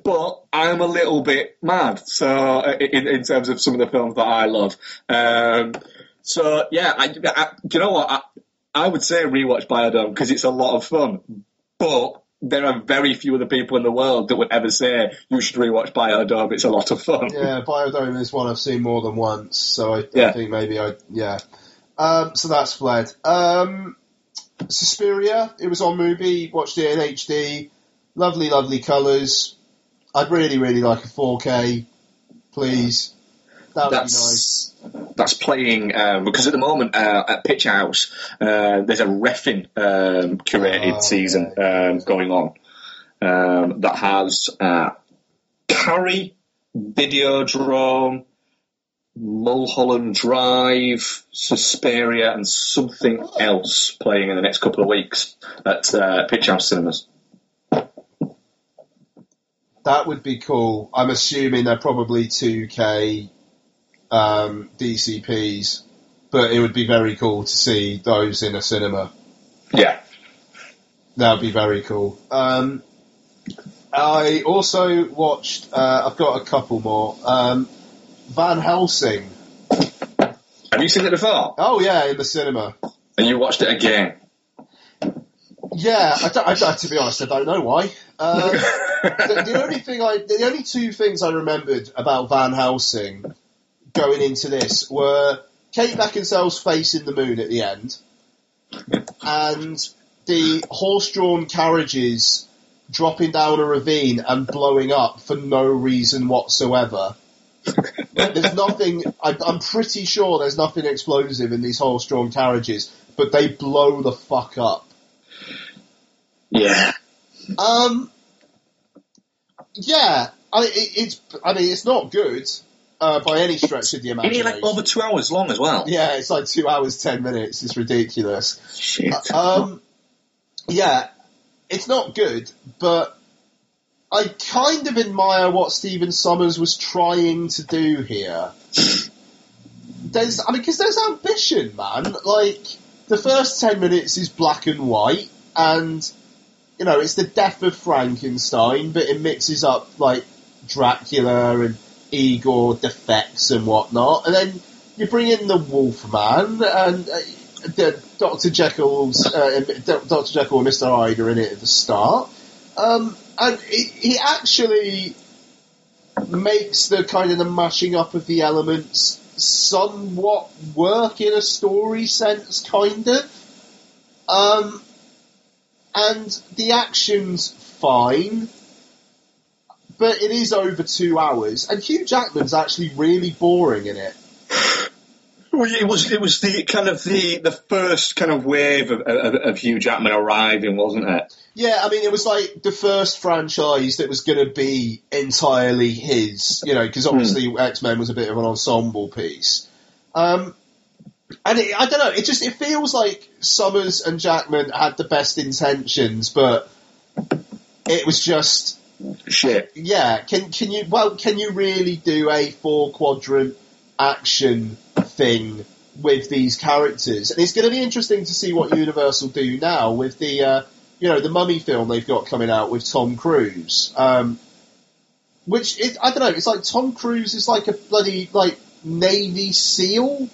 Speaker 1: but I'm a little bit mad. So in, in terms of some of the films that I love, um, so yeah, I, I, do you know what? I, I would say rewatch Biodome because it's a lot of fun, but there are very few other people in the world that would ever say you should rewatch Biodome. It's a lot of fun.
Speaker 2: Yeah, Biodome is one I've seen more than once, so I,
Speaker 1: Yeah.
Speaker 2: I think maybe I yeah. Um, so that's fled. Um, Suspiria, it was on movie. Watched it in HD. Lovely, lovely colours. I'd really, really like a 4K, please. That would nice.
Speaker 1: That's that's playing um, because at the moment uh, at Picturehouse uh, there's a refin um, curated
Speaker 2: Oh,
Speaker 1: season um, going on um, that has uh, Carrie, Videodrome, Mulholland Drive, Suspiria, and something else playing in the next couple of weeks at uh, Picturehouse cinemas.
Speaker 2: That would be cool. I'm assuming they're probably 2K um, DCPs, but it would be very cool to see those in a cinema.
Speaker 1: Yeah,
Speaker 2: That would be very cool. Um, I also watched. Uh, I've got a couple more. Um, Van Helsing.
Speaker 1: have you seen it before?
Speaker 2: Oh yeah, in the cinema.
Speaker 1: And you watched it again?
Speaker 2: Yeah, I don't, I don't- to be honest, I don't know why. Um, the, the only thing I, the only two things I remembered about Van Helsing going into this were Kate Beckinsale's face in the moon at the end, and the horse-drawn carriages dropping down a ravine and blowing up for no reason whatsoever. there's nothing. I, I'm pretty sure there's nothing explosive in these horse-drawn carriages, but they blow the fuck up.
Speaker 1: yeah.
Speaker 2: Um, yeah, I, it, it's. I mean, it's not good uh, by any stretch of the imagination.
Speaker 1: it like over two hours long as well?
Speaker 2: yeah, it's like two hours ten minutes. It's ridiculous.
Speaker 1: Shit.
Speaker 2: Um, yeah, it's not good, but I kind of admire what Stephen Sommers was trying to do here. There's, I mean, because there's ambition, man. Like the first ten minutes is black and white, and you know it's the death of Frankenstein, but it mixes up like Dracula and Igor defects and whatnot, and then you bring in the Wolfman and uh, Doctor Jekyll's uh, Doctor Jekyll and Mister Hyde are in it at the start, um, and he, he actually makes the kind of the mashing up of the elements somewhat work in a story sense, kind of. Um, and the action's fine, but it is over two hours, and Hugh Jackman's actually really boring in it.
Speaker 1: Well, it was it was the kind of the the first kind of wave of, of, of Hugh Jackman arriving, wasn't it?
Speaker 2: Yeah, I mean, it was like the first franchise that was going to be entirely his, you know, because obviously X Men was a bit of an ensemble piece. Um, and it, I don't know, it just it feels like Sommers and Jackman had the best intentions, but it was just
Speaker 1: Shit.
Speaker 2: yeah. Can can you well can you really do a four quadrant action thing with these characters? And it's going to be interesting to see what Universal do now with the uh, you know the Mummy film they've got coming out with Tom Cruise. Um, which it, I don't know. It's like Tom Cruise is like a bloody like Navy SEAL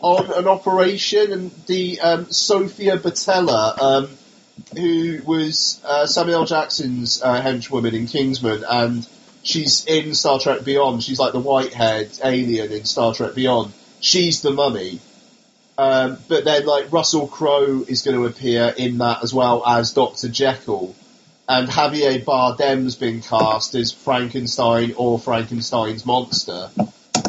Speaker 2: on an operation, and the um, Sofia Boutella, um, who was uh, Samuel Jackson's uh, henchwoman in Kingsman, and she's in Star Trek Beyond. She's like the white-haired alien in Star Trek Beyond. She's the mummy. Um, but then, like Russell Crowe is going to appear in that as well as Doctor Jekyll, and Javier Bardem's been cast as Frankenstein or Frankenstein's monster.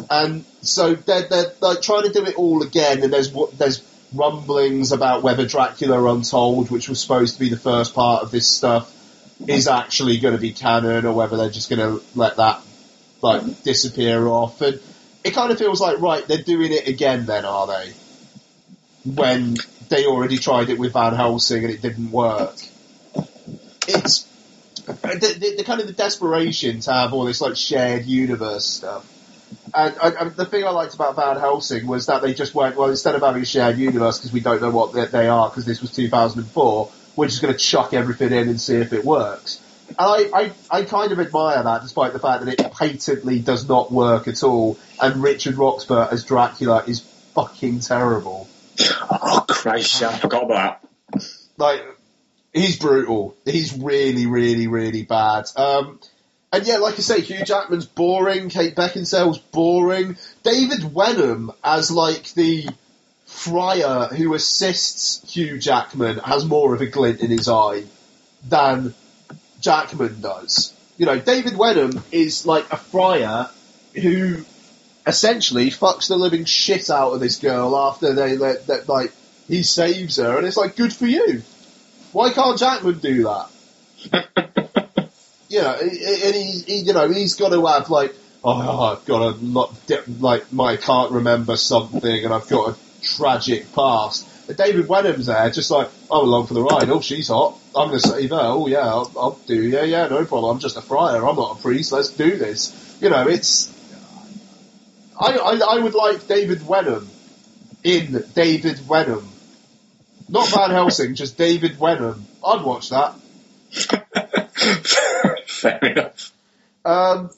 Speaker 2: And so they're, they're like trying to do it all again, and there's what there's rumblings about whether Dracula Untold, which was supposed to be the first part of this stuff, is actually going to be canon, or whether they're just going to let that like disappear off. And it kind of feels like right, they're doing it again. Then are they? When they already tried it with Van Helsing and it didn't work. It's the, the, the kind of the desperation to have all this like shared universe stuff. And the thing I liked about Van Helsing was that they just went well instead of having a shared universe because we don't know what they, they are because this was 2004. We're just going to chuck everything in and see if it works. And I, I, I kind of admire that, despite the fact that it patently does not work at all. And Richard Roxburgh as Dracula is fucking terrible.
Speaker 1: Oh Christ! I forgot about that.
Speaker 2: Like, he's brutal. He's really, really, really bad. Um, and yeah, like I say, Hugh Jackman's boring. Kate Beckinsale's boring. David Wenham as like the friar who assists Hugh Jackman has more of a glint in his eye than Jackman does. You know, David Wenham is like a friar who essentially fucks the living shit out of this girl after they let that like he saves her, and it's like good for you. Why can't Jackman do that? you know, and he, he, you know, he's got to have like, oh, I've got a lot, like, my can't remember something, and I've got a tragic past. And David Wenham's there, just like, I'm along for the ride. Oh, she's hot. I'm going to save her. Oh, yeah, I'll, I'll do. Yeah, yeah, no problem. I'm just a friar. I'm not a priest. Let's do this. You know, it's. I, I, I would like David Wenham in David Wenham. Not Van Helsing, just David Wenham. I'd watch that.
Speaker 1: Fair enough.
Speaker 2: Um,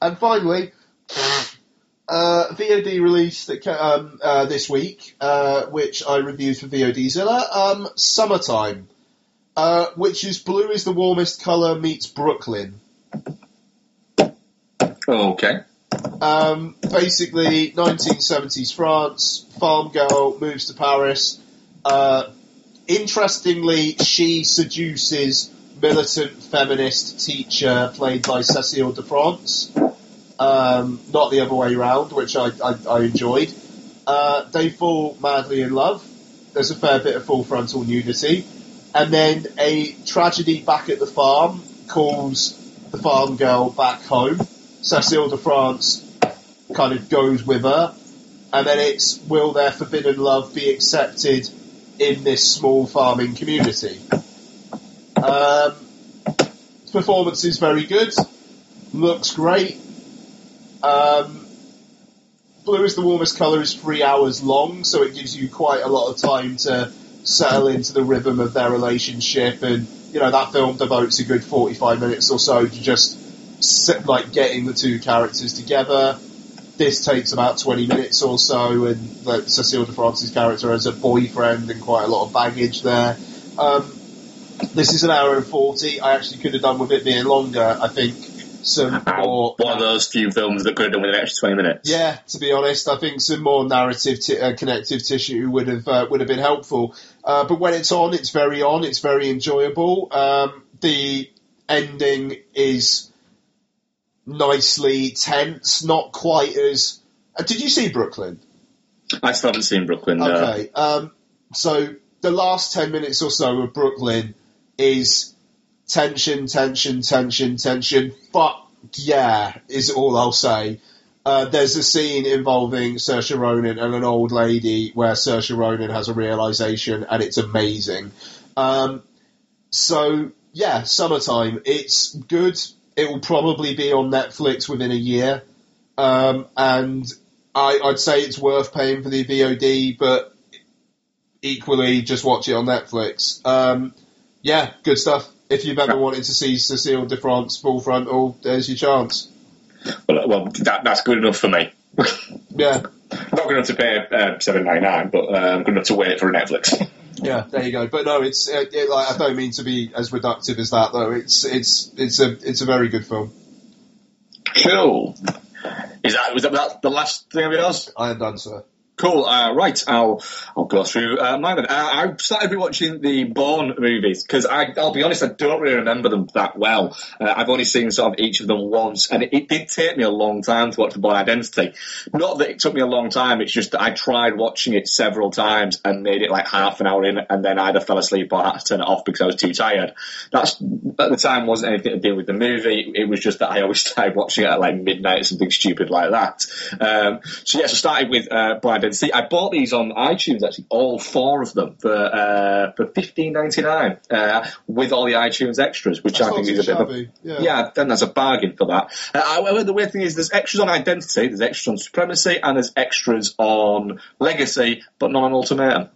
Speaker 2: and finally, uh, VOD release that ca- um, uh, this week, uh, which I reviewed for VODzilla, um, Summertime, uh, which is blue is the warmest colour meets Brooklyn.
Speaker 1: Okay.
Speaker 2: Um, basically, 1970s France, farm girl moves to Paris. Uh, interestingly, she seduces militant feminist teacher played by Cecile de France. Um, not the other way around, which I, I, I enjoyed. Uh, they fall madly in love. There's a fair bit of full frontal nudity. And then a tragedy back at the farm calls the farm girl back home. Cecile de France kind of goes with her. And then it's will their forbidden love be accepted in this small farming community? Um, performance is very good. Looks great. Um, blue is the warmest colour is three hours long, so it gives you quite a lot of time to settle into the rhythm of their relationship. And you know that film devotes a good forty-five minutes or so to just like getting the two characters together. This takes about twenty minutes or so, and like, Cecile de France's character has a boyfriend and quite a lot of baggage there. Um, this is an hour and forty. I actually could have done with it being longer. I think some more.
Speaker 1: One of those few films that could have done with an extra 20 minutes.
Speaker 2: Yeah, to be honest, I think some more narrative, t- uh, connective tissue would have uh, would have been helpful. Uh, but when it's on, it's very on. It's very enjoyable. Um, the ending is nicely tense, not quite as. Uh, did you see Brooklyn?
Speaker 1: I still haven't seen Brooklyn. no.
Speaker 2: Okay. Um, so the last 10 minutes or so of Brooklyn is tension, tension, tension, tension. But yeah, is all I'll say. Uh, there's a scene involving Saoirse Ronan and an old lady where Saoirse Ronan has a realization, and it's amazing. Um, so yeah, summertime. It's good. It will probably be on Netflix within a year, um, and I, I'd say it's worth paying for the VOD, but equally just watch it on Netflix. Um, yeah, good stuff. If you've ever wanted to see Cecile de France full frontal, there's your chance.
Speaker 1: Well, well that, that's good enough for me.
Speaker 2: Yeah,
Speaker 1: Not good enough to pay uh, seven ninety nine, but um, good enough to wait for Netflix.
Speaker 2: yeah, there you go. But no, it's uh, it, like I don't mean to be as reductive as that though. It's it's it's a it's a very good film.
Speaker 1: cool. Is that was that, that the last thing of yours?
Speaker 2: I am done, sir.
Speaker 1: Cool. Uh, right, I'll I'll go through uh, mine. Then. Uh, I started rewatching the Bourne movies because I'll be honest, I don't really remember them that well. Uh, I've only seen sort of each of them once, and it, it did take me a long time to watch the Bourne Identity. Not that it took me a long time; it's just that I tried watching it several times and made it like half an hour in, and then either fell asleep or had to turn it off because I was too tired. That's at the time wasn't anything to do with the movie. It was just that I always started watching it at like midnight or something stupid like that. Um, so yes, I started with uh, Bourne Identity identity. I bought these on iTunes actually, all four of them for uh, for fifteen ninety nine uh, with all the iTunes extras, which
Speaker 4: That's
Speaker 1: I think is a
Speaker 4: too
Speaker 1: bit of a
Speaker 4: yeah.
Speaker 1: yeah, then that's a bargain for that. Uh, however, the weird thing is there's extras on Identity, there's extras on Supremacy, and there's extras on Legacy, but not on Ultimatum.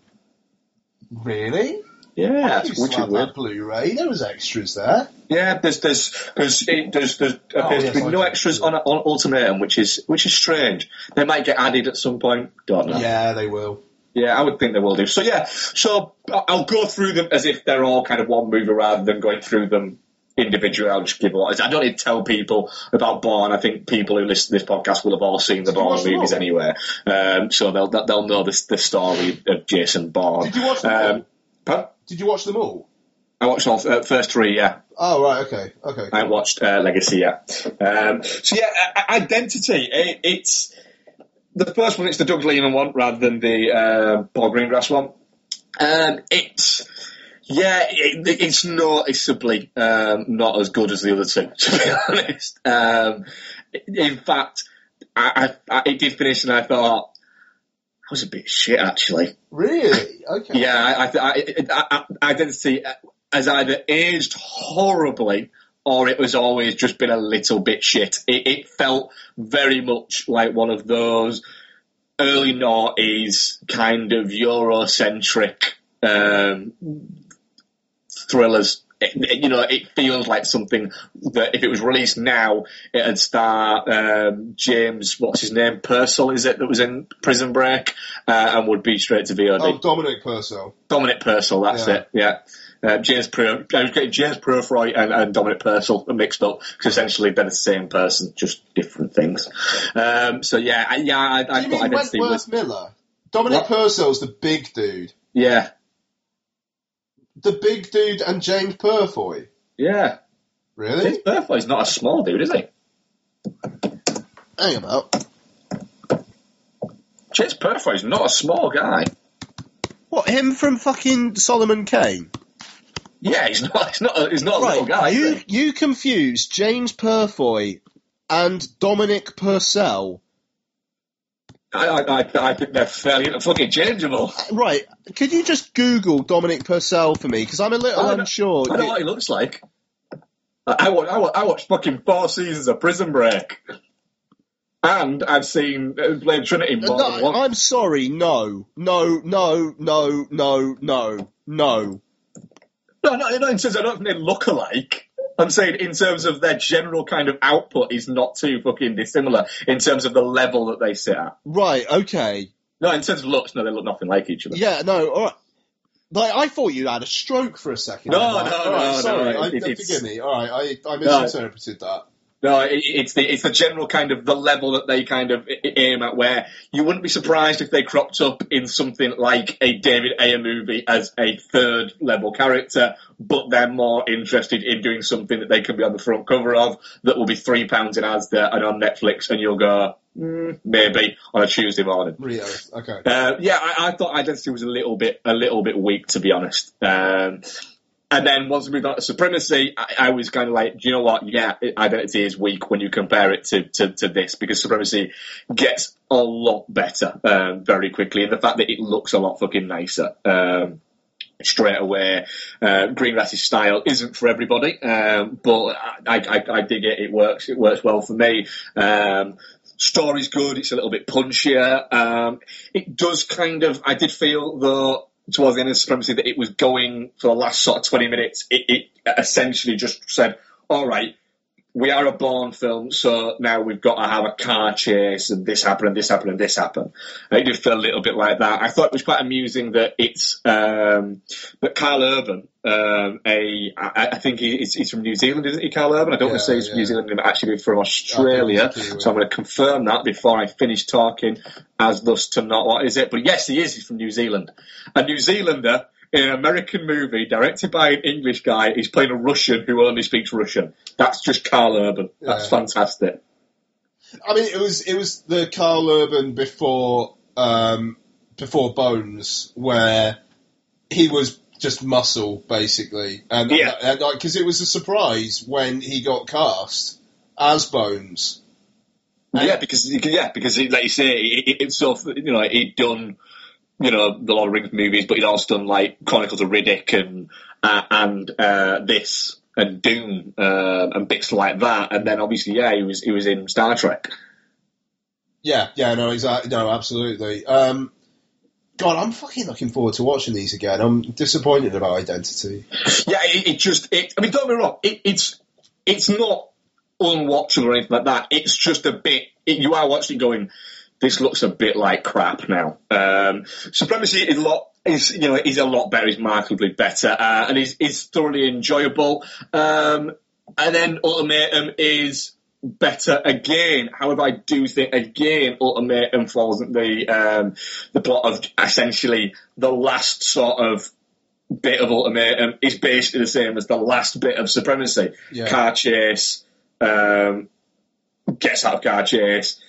Speaker 4: Really?
Speaker 1: Yeah, which is weird.
Speaker 4: Blu-ray. There was extras there.
Speaker 1: Yeah, there's there's because there's there's appears
Speaker 4: yes,
Speaker 1: to be no extras on on Ultimatum, which is which is strange. They might get added at some point. Don't know.
Speaker 4: Yeah, they will.
Speaker 1: Yeah, I would think they will do. So yeah, so I'll go through them as if they're all kind of one movie rather than going through them individually. I'll just give a lot. I don't need to tell people about Bourne. I think people who listen to this podcast will have all seen the
Speaker 4: Did
Speaker 1: Bourne movies anyway, um, so they'll they'll know the the story of Jason Bourne.
Speaker 4: Did you watch them?
Speaker 1: Um, pardon?
Speaker 4: Did you watch them all?
Speaker 1: I watched all uh, first three. Yeah,
Speaker 4: Oh right, okay, okay.
Speaker 1: I watched uh, Legacy. Yeah. Um, so yeah, Identity. It, it's the first one. It's the Doug Liman one rather than the uh, Paul Greengrass one. Um, it's yeah, it, it's noticeably um, not as good as the other two, to be honest. Um, in fact, I, I, I, it did finish, and I thought was a bit shit actually.
Speaker 4: Really? Okay.
Speaker 1: Yeah, I, I, I, I, Identity as either aged horribly or it was always just been a little bit shit. It, it felt very much like one of those early noughties kind of Eurocentric um, thrillers. It, you know, it feels like something that if it was released now, it'd star um, James, what's his name, Purcell, is it, that was in Prison Break, uh, and would be straight to VOD.
Speaker 4: Oh, Dominic Purcell.
Speaker 1: Dominic Purcell, that's
Speaker 4: Yeah.
Speaker 1: it. Yeah. Uh, James Pur- I was getting James Purefoy and, and Dominic Purcell mixed up because essentially they're the same person, just different things. Um, so yeah, I, yeah, I, I
Speaker 4: Do you
Speaker 1: thought
Speaker 4: mean
Speaker 1: Identity
Speaker 4: Wentworth Miller? Dominic
Speaker 1: What?
Speaker 4: Purcell's the big dude.
Speaker 1: yeah,
Speaker 4: The big dude and James Purefoy.
Speaker 1: yeah.
Speaker 4: Really?
Speaker 1: James Purefoy's not a small dude, is he?
Speaker 4: Hang about.
Speaker 1: James Purefoy's not a small guy.
Speaker 5: What him from fucking Solomon Kane?
Speaker 1: Yeah, he's not. He's not. A, he's not a little guy.
Speaker 5: you you confuse James Purefoy and Dominic Purcell.
Speaker 1: I, I, I, think they're fairly fucking changeable.
Speaker 5: Right? Could you just Google Dominic Purcell for me? Because I'm a little
Speaker 1: I
Speaker 5: unsure.
Speaker 1: I know what he looks like. I, I, watched, I, watched, I watched fucking four seasons of Prison Break. And I've seen uh, Blade Trinity more
Speaker 5: No,
Speaker 1: than once.
Speaker 5: I'm sorry. No, no, no, no, no, no, no.
Speaker 1: No, no, no, in terms of I don't think they look alike. I'm saying in terms of their general kind of output is not too fucking dissimilar in terms of the level that they sit at.
Speaker 5: Right. Okay.
Speaker 1: No, in terms of looks, no, they look nothing like each other.
Speaker 5: Yeah. No. All right. Like I thought you had a stroke for a second.
Speaker 1: No, no,
Speaker 5: all right,
Speaker 1: no,
Speaker 5: sorry.
Speaker 1: no,
Speaker 5: I,
Speaker 1: it- it's-
Speaker 5: forgive me. All right. I I
Speaker 1: No.
Speaker 5: misinterpreted that.
Speaker 1: No, it, it's the it's the general kind of the level that they kind of aim at. Where you wouldn't be surprised if they cropped up in something like a David Ayer movie as a third level character, but they're more interested in doing something that they can be on the front cover of that will be three pounds in Asda and on Netflix, and you'll go mm, maybe on a Tuesday morning.
Speaker 4: Rio. Okay.
Speaker 1: Uh, yeah, I, I thought Identity was a little bit a little bit weak to be honest. Um, and then once we got Supremacy, I, I was kind of like, do you know what? Yeah, Identity is weak when you compare it to, to, to this because Supremacy gets a lot better um, very quickly, and the fact that it looks a lot fucking nicer. Um, straight away. Uh, Greengrass's style isn't for everybody, um, but I, I, I dig it. It works. It works well for me. Um, story's good. It's a little bit punchier. Um, it does kind of. I did feel though towards the end of Supremacy that it was going for the last sort of twenty minutes. It, it essentially just said, "All right." We are a Bourne film, so now we've got to have a car chase, and this happened, and this happened, and this happened. It did feel a little bit like that. I thought it was quite amusing that it's um, that Karl Urban, um, a I, I think he, he's, he's from New Zealand, isn't he, Karl Urban? I don't want to say
Speaker 4: Yeah,
Speaker 1: he's from. New Zealand, but actually from Australia. So I'm going to confirm that before I finish talking, as thus to not what is it. But yes, he is. He's from New Zealand. A New Zealander in an American movie directed by an English guy is playing a Russian who only speaks Russian. That's just Karl Urban. That's
Speaker 4: Yeah.
Speaker 1: fantastic.
Speaker 4: I mean, it was it was the Karl Urban before um, before Bones, where he was just muscle basically, and
Speaker 1: Yeah.
Speaker 4: and like because it was a surprise when he got cast as Bones.
Speaker 1: Yeah, because yeah, because he, like you say, it, it, it's so you know he'd done you know the Lord of the Rings movies, but he'd also done like Chronicles of Riddick and uh, and uh, this and Doom uh, and bits like that, and then obviously yeah, he was he was in Star Trek.
Speaker 4: Yeah, yeah, no, exactly, no, absolutely. Um, God, I'm fucking looking forward to watching these again. I'm disappointed about Identity.
Speaker 1: Yeah, it, it just it. I mean, don't get me wrong. It, it's it's not unwatchable or anything like that. It's just a bit. It, you are watching it going. This looks a bit like crap now. Um, Supremacy is a lot. Is you know is a lot better. Is markedly better, uh, and is is thoroughly enjoyable. Um, and then Ultimatum is better again. However, I do think again Ultimatum falls at the um, the plot of essentially the last sort of bit of Ultimatum is basically the same as the last bit of Supremacy.
Speaker 4: Yeah.
Speaker 1: Car chase, um, gets out of car chase.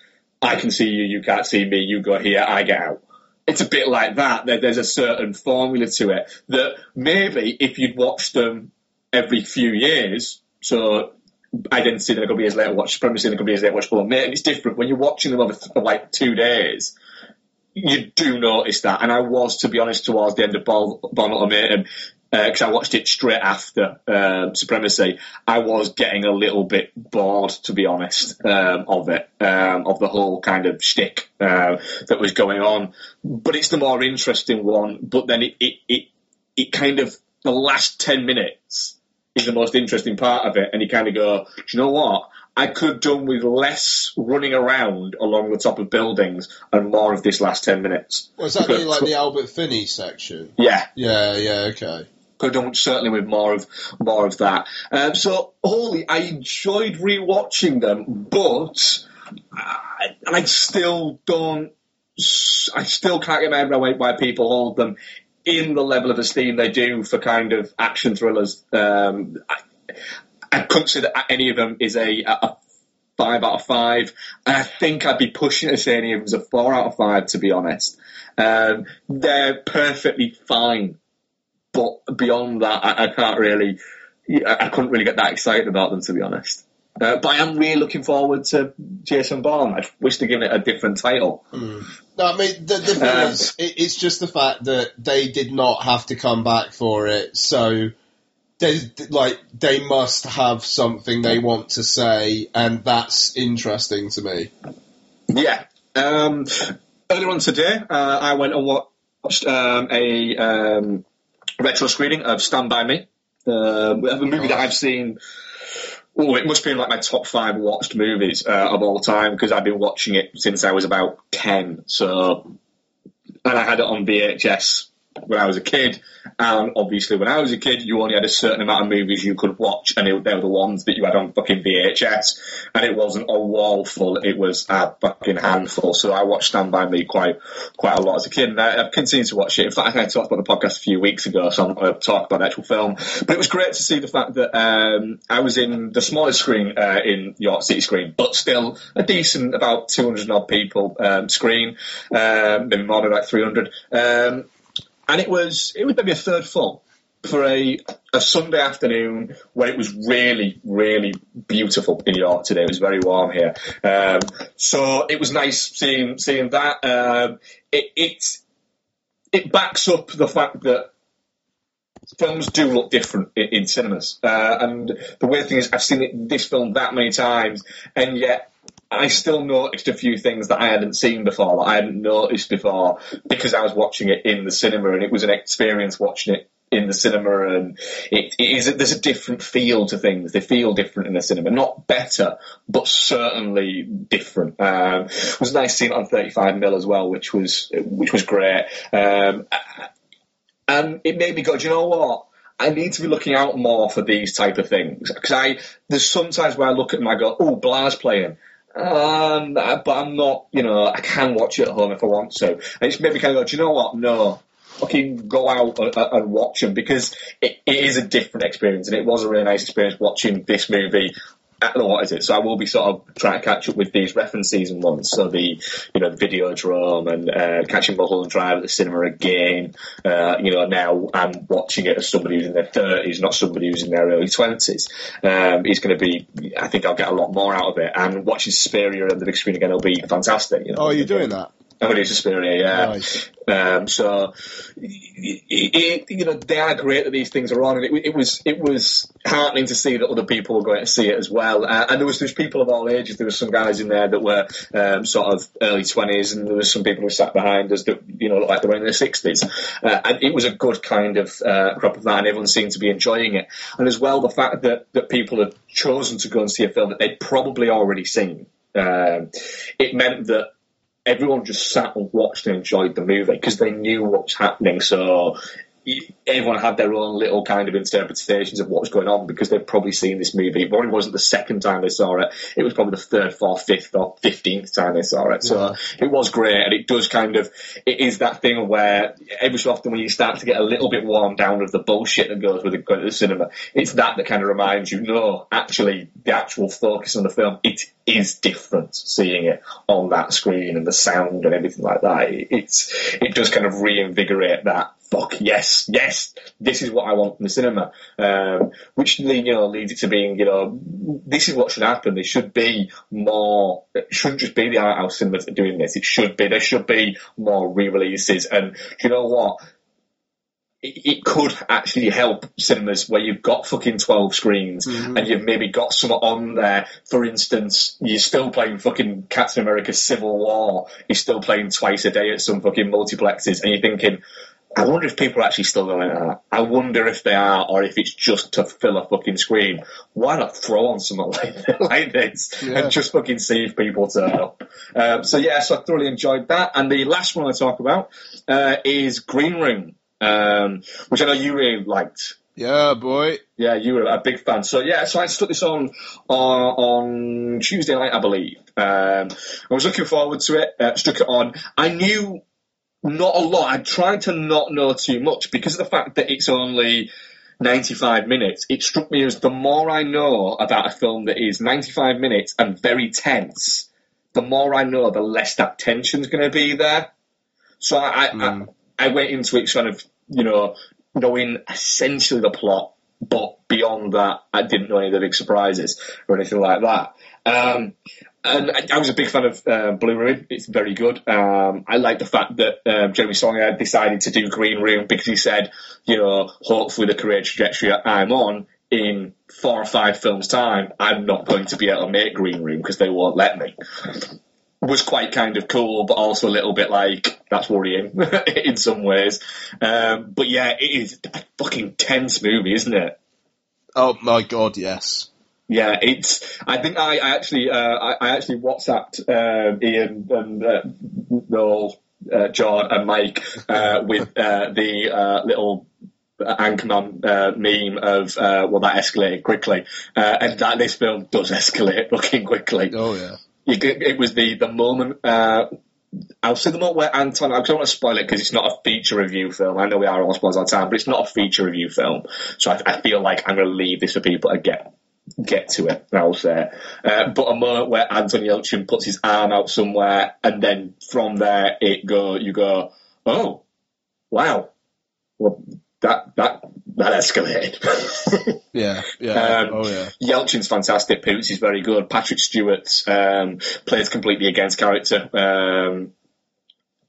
Speaker 1: I can see you, you can't see me. You go here, I get out. It's a bit like that. There, there's a certain formula to it that maybe if you'd watched them every few years, so Identity, then a couple of years later, watch Supremacy, then a couple of years later, watch Ultimatum. It's different when you're watching them over th- like two days. You do notice that, and I was, to be honest, towards the end of Ball, Ultimatum, because I watched it straight after um, Supremacy. I was getting a little bit bored, to be honest, um, of it, um, of the whole kind of shtick uh, that was going on. But it's the more interesting one. But then it, it, it, it kind of the last ten minutes is the most interesting part of it, and you kind of go, do you know what? I could have done with less running around along the top of buildings and more of this last ten minutes.
Speaker 4: Was that the, like the Albert Finney section?
Speaker 1: Yeah,
Speaker 4: Yeah, yeah, okay.
Speaker 1: Have certainly with more of more of that. Um, so, Holy, I enjoyed rewatching them, but I, I still don't. I still can't get my head around why people hold them in the level of esteem they do for kind of action thrillers. Um, I, I couldn't say that any of them is a, a five out of five, and I think I'd be pushing to say any of them is a four out of five. To be honest, um, they're perfectly fine but beyond that, I, I can't really, I, I couldn't really get that excited about them to be honest. Uh, but I am really looking forward to Jason Bourne. I wish they'd given it a different title.
Speaker 4: No, I mean, the, the thing
Speaker 1: Um,
Speaker 4: is, it, it's just the fact that they did not have to come back for it, so they like they must have something they want to say, and that's interesting to me.
Speaker 1: Yeah. Um, earlier on today, uh, I went and watched um, a um, retro screening of Stand By Me, uh, a movie that I've seen. Oh, it must be in like my top five watched movies uh, of all time because I've been watching it since I was about ten. So, and I had it on VHS when I was a kid. And obviously, when I was a kid, you only had a certain amount of movies you could watch, and it, they were the ones that you had on fucking VHS. And it wasn't a wall full; it was a fucking handful. So I watched Stand by Me quite quite a lot as a kid, and I, I've continued to watch it. In fact, I talked about the podcast a few weeks ago, so I'm not going to talk about the actual film. But it was great to see the fact that um, I was in the smallest screen uh, in York City screen, but still a decent, about 200 odd people um, screen, um, maybe more than like 300. Um, and it was it was maybe a third full for a a Sunday afternoon where it was really really beautiful in York today. It was very warm here, um, so it was nice seeing seeing that. Um, it it it backs up the fact that films do look different in, in cinemas, uh, and the weird thing is I've seen it, this film that many times, and yet. I still noticed a few things that I hadn't seen before, that I hadn't noticed before, because I was watching it in the cinema, and it was an experience watching it in the cinema, and it, it is there's a different feel to things. They feel different in the cinema, not better, but certainly different. Um, it was nice seeing it on 35 mil as well, which was which was great. Um, and it made me go, do you know what? I need to be looking out more for these type of things because I there's sometimes where I look at them, I go, oh, Bla's playing. Um, but I'm not, you know, I can watch it at home if I want to. And it's maybe kind of go, do you know what? No, fucking go out and, watch them because it is a different experience, and it was a really nice experience watching this movie I don't know what is it. So I will be sort of trying to catch up with these reference season ones. So the you know Videodrome and uh, catching Mulholland Drive at the cinema again. Uh, you know now I'm watching it as somebody who's in their thirties, not somebody who's in their early twenties. Um, it's going to be. I think I'll get a lot more out of it. And watching Suspiria on the big screen again will be fantastic. You know?
Speaker 4: Oh, you're doing that?
Speaker 1: I'm do Suspiria, yeah.
Speaker 4: Nice.
Speaker 1: Um, so, it, it, you know, they are great that these things are on, and it, it was it was heartening to see that other people were going to see it as well. Uh, and there was there's people of all ages. There was some guys in there that were um, sort of early twenties, and there was some people who sat behind us that you know looked like they were in their sixties. Uh, and it was a good kind of uh, crop of that, and everyone seemed to be enjoying it. And as well, the fact that that people had chosen to go and see a film that they'd probably already seen. Um, it meant that everyone just sat and watched and enjoyed the movie because they knew what was happening. So everyone had their own little kind of interpretations of what was going on because they've probably seen this movie. It probably wasn't the second time they saw it. It was probably the third, fourth, fifth, or fifteenth time they saw it. So it was great, and it does kind of it is that thing where every so often when you start to get a little bit worn down of the bullshit that goes with it going to the cinema, it's that that kind of reminds you, no, actually the actual focus on the film it is different seeing it on that screen and the sound and everything like that. It, it's it does kind of reinvigorate that. Fuck yes, yes, this is what I want from the cinema. Um, which you know leads it to being you know this is what should happen. There should be more. It shouldn't just be the art house cinemas doing this. It should be there should be more re-releases. And you know what? it it could actually help cinemas where you've got fucking 12 screens and you've maybe got some on there. For instance, you're still playing fucking Captain America Civil War. You're still playing twice a day at some fucking multiplexes and you're thinking, I wonder if people are actually still going to that. I wonder if they are, or if it's just to fill a fucking screen. Why not throw on something like, like this
Speaker 4: Yeah.
Speaker 1: and just fucking see if people turn up? Um, so yeah, so I thoroughly enjoyed that. And the last one I talk about uh, is Green Room, um, which I know you really liked.
Speaker 4: Yeah, boy.
Speaker 1: Yeah, you were a big fan. So yeah, so I stuck this on on, on Tuesday night, I believe. Um, I was looking forward to it. Uh, stuck it on. I knew not a lot. I tried to not know too much because of the fact that it's only 95 minutes. It struck me as the more I know about a film that is 95 minutes and very tense, the more I know, the less that tension's going to be there. So I, I, I went into it kind of, you know, knowing essentially the plot, but beyond that, I didn't know any of the big surprises or anything like that. Um, and I, I was a big fan of uh, Blue Ruin. It's very good. Um, I like the fact that um, Jeremy Saulnier decided to do Green Room because he said, you know, hopefully the career trajectory I'm on in four or five films' time, I'm not going to be able to make Green Room because they won't let me was quite kind of cool, but also a little bit like that's worrying in some ways. Um, but yeah, it is a fucking tense movie, isn't it?
Speaker 4: Oh my god, yes.
Speaker 1: Yeah, it's. I think I, I actually, uh, I, I actually WhatsApped um, Ian and uh, Noel, uh, John, and Mike uh, with uh, the uh, little Anchorman uh, meme of uh, well that escalated quickly, uh, and that this film does escalate fucking quickly.
Speaker 4: Oh yeah.
Speaker 1: you it was the the moment. Uh, I'll say the moment where Anton. I don't want to spoil it because it's not a feature review film. I know we are on spoilers all the time, but it's not a feature review film. So I, I feel like I'm going to leave this for people to get get to it. I'll say. Uh, but a moment where Anton Yelchin puts his arm out somewhere, and then from there it go. You go, oh, wow. Well, that that that escalated.
Speaker 4: Yeah, yeah.
Speaker 1: Um,
Speaker 4: oh yeah.
Speaker 1: Yelchin's fantastic. Poots is very good. Patrick Stewart um, plays completely against character, um,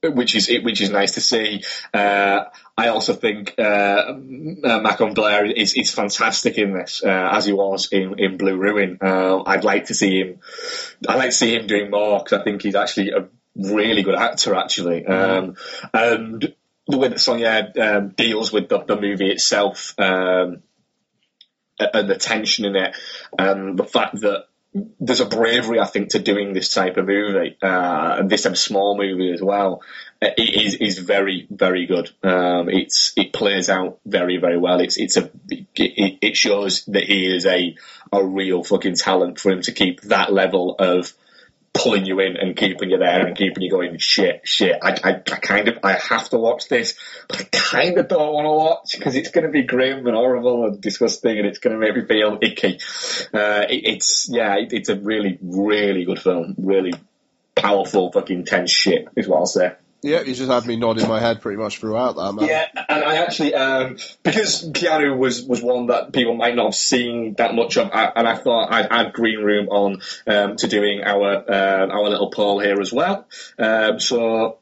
Speaker 1: which is which is nice to see. Uh, I also think uh, uh, Macon Blair is, is fantastic in this, uh, as he was in, in Blue Ruin. Uh, I'd like to see him. I'd like to see him doing more because I think he's actually a really good actor, actually. Um, and the way that Saulnier um, deals with the, the movie itself. Um, and the tension in it, and the fact that there's a bravery, I think, to doing this type of movie, uh, this type of small movie as well. Uh, It is is very very good. Um, it's it plays out very very well. It's it's a it, it shows that he is a a real fucking talent for him to keep that level of pulling you in and keeping you there and keeping you going. Shit, shit. I, I, I kind of I have to watch this, but I kind of don't want to watch because it's going to be grim and horrible and disgusting, and it's going to make me feel icky. Uh, it, it's yeah, it, it's a really really good film. Really powerful, fucking tense shit is what I'll say.
Speaker 2: Yeah, you just had me nodding my head pretty much throughout that, man.
Speaker 1: Yeah, and I actually, um, because Keanu was, was one that people might not have seen that much of, I, and I thought I'd add Green Room on um, to doing our uh, our little poll here as well. Um, so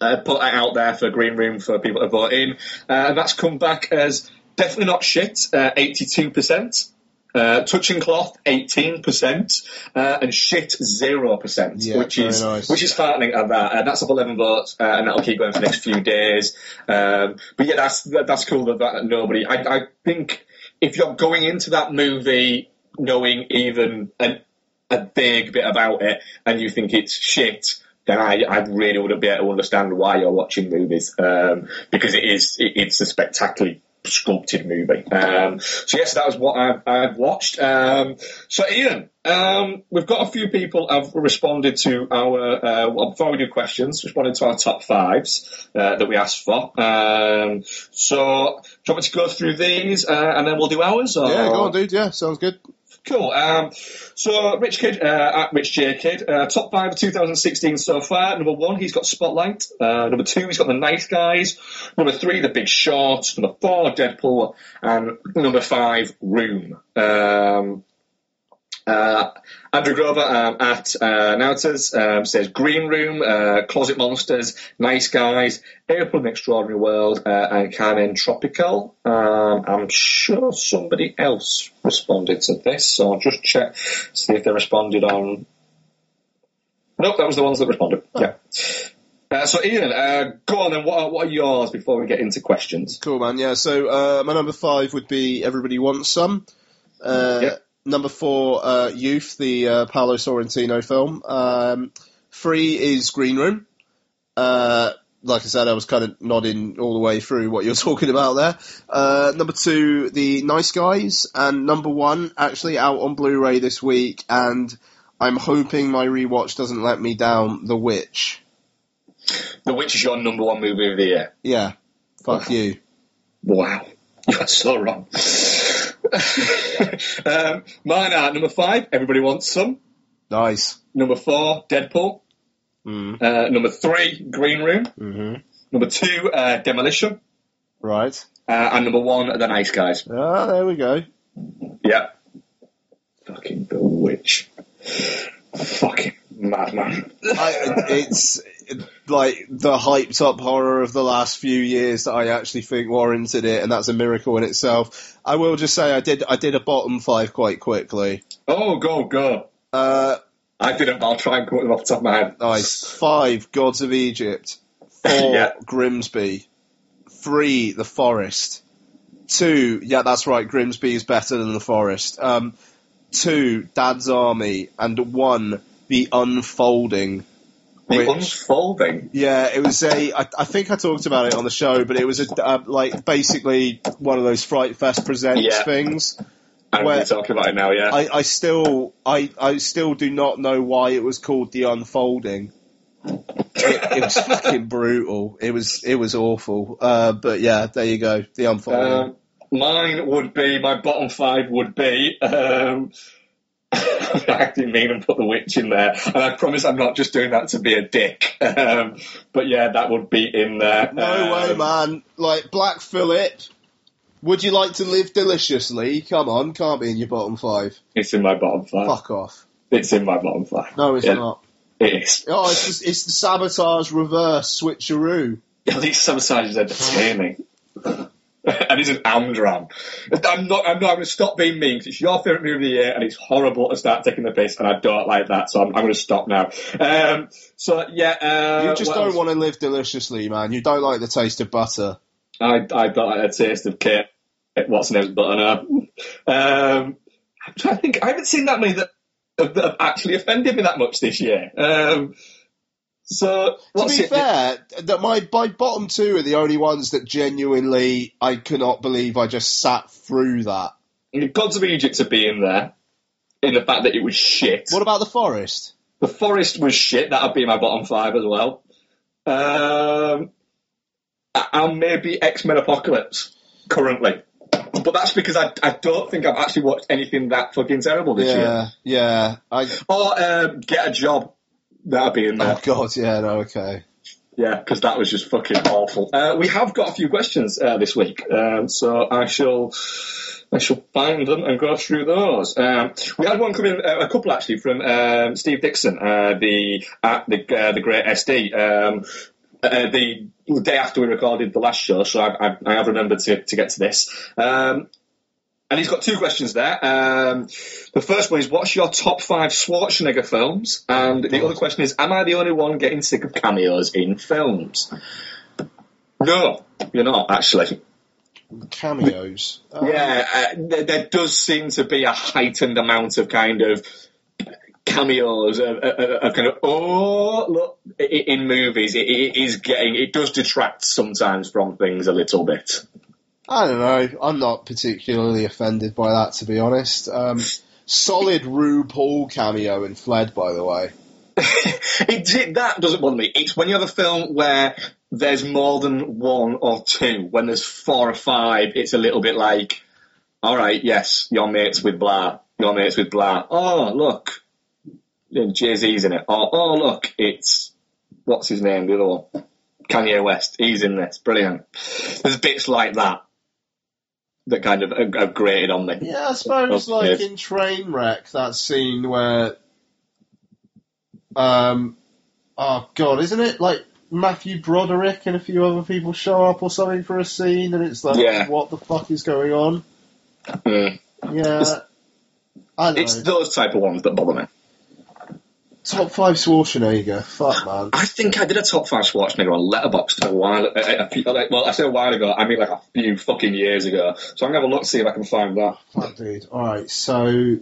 Speaker 1: uh, put that out there for Green Room for people to vote in. Uh, and that's come back as definitely not shit, uh, 82%. Uh, touching cloth, eighteen percent, uh, and shit zero percent, which is
Speaker 2: nice.
Speaker 1: which is heartening at that. Uh, that's up eleven votes, uh, and that'll keep going for the next few days. Um, but yeah, that's that, that's cool that, that nobody. I, I think if you're going into that movie knowing even a, a vague bit about it, and you think it's shit, then I, I really wouldn't be able to understand why you're watching movies um, because it is it, it's a spectacularly sculpted movie. Um, so yes, that was what I've, I've watched. Um, so Ian, um, we've got a few people have responded to our uh, well, before we do questions, responded to our top fives uh, that we asked for. Um, so do you want me to go through these uh, and then we'll do ours? Or?
Speaker 2: Yeah, go on, dude. Yeah, sounds good.
Speaker 1: Cool. Um, so, Rich Kid, uh, at Rich J Kid, uh, top five of 2016 so far. Number one, he's got Spotlight. Uh, number two, he's got The Nice Guys. Number three, The Big Short. Number four, Deadpool. And number five, Room. Um, uh, Andrew Grover um, at uh, Nautas um, says Green Room, uh, Closet Monsters, Nice Guys, April in Extraordinary World, uh, and Carmen Tropical. Um, I'm sure somebody else responded to this, so I'll just check, see if they responded on. Nope, that was the ones that responded. Yeah. Uh, so Ian, uh, go on then. What are, what are yours before we get into questions?
Speaker 2: Cool, man. Yeah, so uh, my number five would be Everybody Wants Some. Uh,
Speaker 1: Yep.
Speaker 2: Number four, uh, Youth, the uh, Paolo Sorrentino film. Um, three is Green Room. Uh, like I said, I was kind of nodding all the way through what you're talking about there. Uh, number two, The Nice Guys. And number one, actually out on Blu-ray this week, and I'm hoping my rewatch doesn't let me down, The Witch.
Speaker 1: The Witch is your number one movie of the year.
Speaker 2: Yeah, fuck you.
Speaker 1: Wow, you are so wrong. um, mine are number five. Everybody wants some.
Speaker 2: Nice.
Speaker 1: Number four, Deadpool.
Speaker 2: Mm.
Speaker 1: Uh, number three, Green Room.
Speaker 2: hmm
Speaker 1: Number two, uh, Demolition.
Speaker 2: Right.
Speaker 1: Uh, and number one, The Nice Guys.
Speaker 2: Ah, there we go.
Speaker 1: Yeah. Fucking The Witch. Fucking madman.
Speaker 2: I, it's like the hyped up horror of the last few years that I actually think warranted it, and that's a miracle in itself. I will just say I did I did a bottom five quite quickly.
Speaker 1: Oh, go, go.
Speaker 2: Uh,
Speaker 1: I didn't. I'll try and with them off the top of my head.
Speaker 2: nice. Five, Gods of Egypt. Four,
Speaker 1: Yeah.
Speaker 2: Grimsby. Three, The Forest. Two, yeah, that's right, Grimsby is better than The Forest. Um, two, Dad's Army. And one, The Unfolding.
Speaker 1: The
Speaker 2: which-
Speaker 1: Unfolding.
Speaker 2: Yeah, it was a. I, I think I talked about it on the show, but it was a uh, like basically one of those Fright Fest presents
Speaker 1: Yeah.
Speaker 2: things.
Speaker 1: I
Speaker 2: Where-
Speaker 1: talking about it now, yeah.
Speaker 2: I, I still I, I still do not know why it was called the unfolding. It, it was fucking brutal. It was it was awful. Uh, but yeah, there you go. The unfolding.
Speaker 1: Um, mine would be my bottom five would be. Um, I didn't mean to put the witch in there, and I promise I'm not just doing that to be a dick. Um, but yeah, that would be in there.
Speaker 2: no way,
Speaker 1: Um,
Speaker 2: man. Like Black Phillip. Would you like to live deliciously? Come on, can't be in your bottom five.
Speaker 1: It's in my bottom five.
Speaker 2: Fuck off.
Speaker 1: It's in my bottom five.
Speaker 2: No, it's
Speaker 1: Yeah,
Speaker 2: not.
Speaker 1: It is.
Speaker 2: Oh, it's just, it's the sabotage reverse switcheroo.
Speaker 1: At least sabotage is entertaining. and it's an Amdram. I'm not. I'm not going to stop being mean because it's your favourite movie of the year, and it's horrible to start taking the piss, and I don't like that. So I'm, I'm going to stop now. Um, so yeah, uh,
Speaker 2: You just don't
Speaker 1: else?
Speaker 2: want to live deliciously, man. You don't like the taste of butter.
Speaker 1: I, I don't like a taste of Kate. What's her name's butter now. Um, I'm trying to think. I haven't seen that many that, that have actually offended me that much this year. Um, so
Speaker 2: to be
Speaker 1: it?
Speaker 2: fair, that my my bottom two are the only ones that genuinely I cannot believe I just sat through that.
Speaker 1: The Gods of Egypt to be in there, in the fact that it was shit.
Speaker 2: What about the forest?
Speaker 1: The Forest was shit. That'd be my bottom five as well. Um, and maybe X Men Apocalypse currently. But that's because I, I don't think I've actually watched anything that fucking terrible this year.
Speaker 2: Yeah, yeah. I
Speaker 1: Or um, Get a Job. That'd be in there.
Speaker 2: oh god, yeah, no, okay.
Speaker 1: Yeah, because that was just fucking awful. Uh, we have got a few questions uh, this week, um, so I shall I shall find them and go through those. Um, we had one coming, uh, a couple actually, from um, Steve Dixon, uh, the uh, the uh, the great SD. Um, uh, the day after we recorded the last show, so I, I, I have remembered to, to get to this. Um, and he's got two questions there. Um, the first one is, what's your top five Schwarzenegger films? And the other question is, am I the only one getting sick of cameos in films? No, you're not, actually.
Speaker 2: Cameos.
Speaker 1: Yeah, uh, there, there does seem to be a heightened amount of kind of cameos of, of, of kind of oh look in movies it, it is getting it does detract sometimes from things a little bit
Speaker 2: I don't know. I'm not particularly offended by that, to be honest. Um, solid Rue Paul cameo in Fled, by the way.
Speaker 1: it- that doesn't bother me. It's when you have a film where there's more than one or two. When there's four or five, it's a little bit like, all right, yes, your mates with blah, your mates with blah. Oh, look, Jay Z's in it. Oh, oh, look, it's what's his name, the other one, Kanye West. He's in this. Brilliant. There's bits like that that kind of have, have grated on me.
Speaker 2: Yeah, I suppose like in Trainwreck, that scene where, um, oh god, isn't it like Matthew Broderick and a few other people show up or something for a scene, and it's like,
Speaker 1: Yeah.
Speaker 2: what the fuck is going on?
Speaker 1: Mm.
Speaker 2: Yeah, I don't
Speaker 1: It's those type of ones that bother me.
Speaker 2: Top five Schwarzenegger, fuck man.
Speaker 1: I think I did a top five Schwarzenegger on Letterboxd a while. A, a, a like, well, I say a while ago. I mean like a few fucking years ago. So I'm gonna have a look see if I can find that.
Speaker 2: Fuck, dude. Alright, so. oh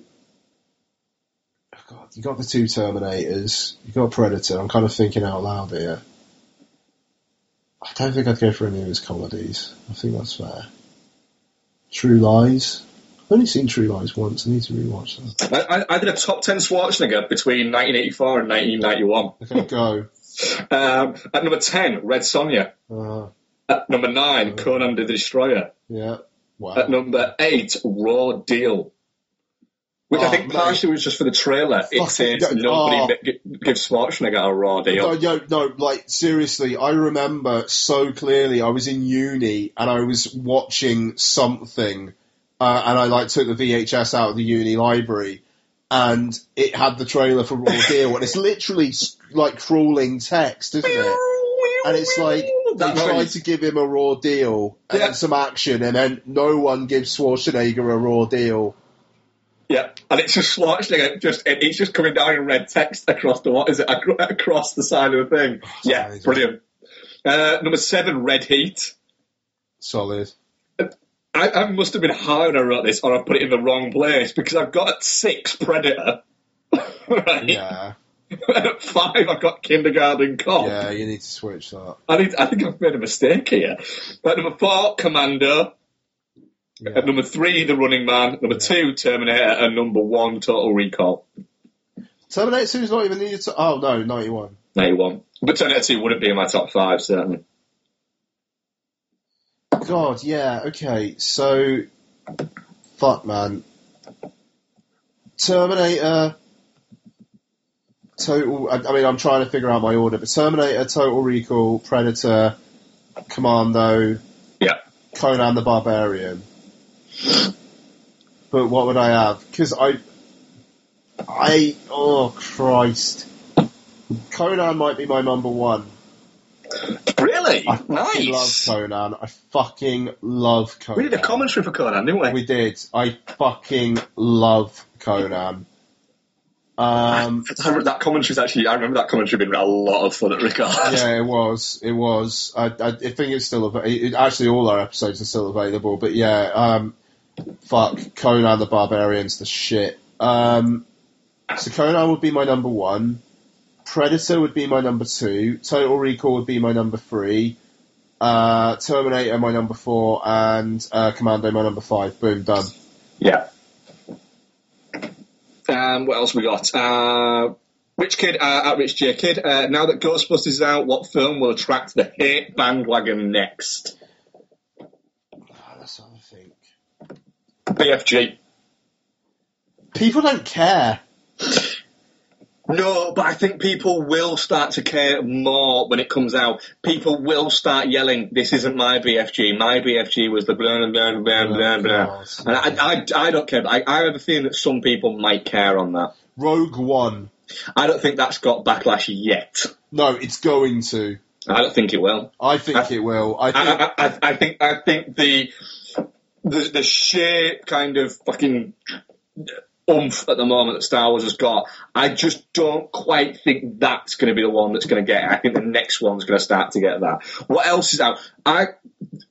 Speaker 2: God, you got the two Terminators, you got Predator. I'm kind of thinking out loud here. I don't think I'd go for any of his comedies. I think that's fair. True Lies. I've only seen True Lies once. I need to rewatch that.
Speaker 1: I, I, I did a top ten Schwarzenegger between 1984 and 1991.
Speaker 2: Okay, go.
Speaker 1: Um, at number ten, Red Sonja.
Speaker 2: Uh,
Speaker 1: At number nine, Conan the Destroyer.
Speaker 2: yeah. Wow.
Speaker 1: At number eight, Raw Deal. Which I
Speaker 2: Oh,
Speaker 1: think
Speaker 2: mate.
Speaker 1: partially was just for the trailer. It
Speaker 2: Fucking
Speaker 1: says
Speaker 2: go-
Speaker 1: nobody
Speaker 2: oh.
Speaker 1: ma- gives Schwarzenegger a raw deal.
Speaker 2: No, no, no, like, seriously, I remember so clearly I was in uni and I was watching something, uh, and I, like, took the VHS out of the uni library, and it had the trailer for Raw Deal, and it's literally, like, crawling text, isn't it? And it's like, they tried to give him a raw deal, and
Speaker 1: Yeah.
Speaker 2: some action, and then no one gives Schwarzenegger a raw deal.
Speaker 1: Yeah, and it's just Schwarzenegger. Just it, it's just coming down in red text across the what is it across the side of the thing. Yeah, brilliant. Uh, number seven, Red Heat.
Speaker 2: Solid.
Speaker 1: I, I must have been high when I wrote this, or I put it in the wrong place because I've got at six Predator. right.
Speaker 2: Yeah,
Speaker 1: And at five, I've got Kindergarten Cop.
Speaker 2: yeah, you need to switch that.
Speaker 1: I, need, I think I've made a mistake here. At number four, Commando.
Speaker 2: Yeah.
Speaker 1: At number three, The Running Man. Number two, Terminator. And number one, Total Recall.
Speaker 2: Terminator Two is not even needed to. Oh, no, 91.
Speaker 1: 91. But Terminator 2 wouldn't be in my top five, certainly.
Speaker 2: God, yeah, okay, so. Fuck, man. Terminator. Total. I, I mean, I'm trying to figure out my order, but Terminator, Total Recall, Predator, Commando,
Speaker 1: Yeah.
Speaker 2: Conan the Barbarian. But what would I have? Because I. I. Oh, Christ. Conan might be my number one.
Speaker 1: Really?
Speaker 2: I fucking love. Conan. I fucking love Conan.
Speaker 1: We did a commentary for Conan, didn't we?
Speaker 2: We did. I fucking love Conan. Um,
Speaker 1: that commentary is actually, I remember that commentary being a lot of fun at Rickard.
Speaker 2: yeah, it was. It was. I, I, I think it's still. Av- it, actually, all our episodes are still available. But yeah, um, fuck Conan the Barbarian's the shit. Um, so Conan would be my number one. Predator would be my number two. Total Recall would be my number three. Uh, Terminator my number four, and uh, Commando my number five. Boom, done.
Speaker 1: Yeah. Um, what else we got? Uh, Rich Kid, uh, at Rich J Kid, uh, now that Ghostbusters is out, what film will attract the hate bandwagon next?
Speaker 2: Let's have a think.
Speaker 1: BFG.
Speaker 2: People don't care.
Speaker 1: No, but I think people will start to care more when it comes out. People will start yelling, "This isn't my BFG. My BFG was the blah blah blah blah oh, blah
Speaker 2: blah."
Speaker 1: And I, I, I don't care. But I, I have a feeling that some people might care on that.
Speaker 2: Rogue One.
Speaker 1: I don't think that's got backlash yet.
Speaker 2: No, it's going to.
Speaker 1: I don't think it will.
Speaker 2: I think
Speaker 1: I-
Speaker 2: it will. I think.
Speaker 1: I, I, I, I think I think the the the sheer kind of fucking oomph at the moment that Star Wars has got, I just don't quite think that's going to be the one that's going to get. it. I think the next one's going to start to get that. What else is out? I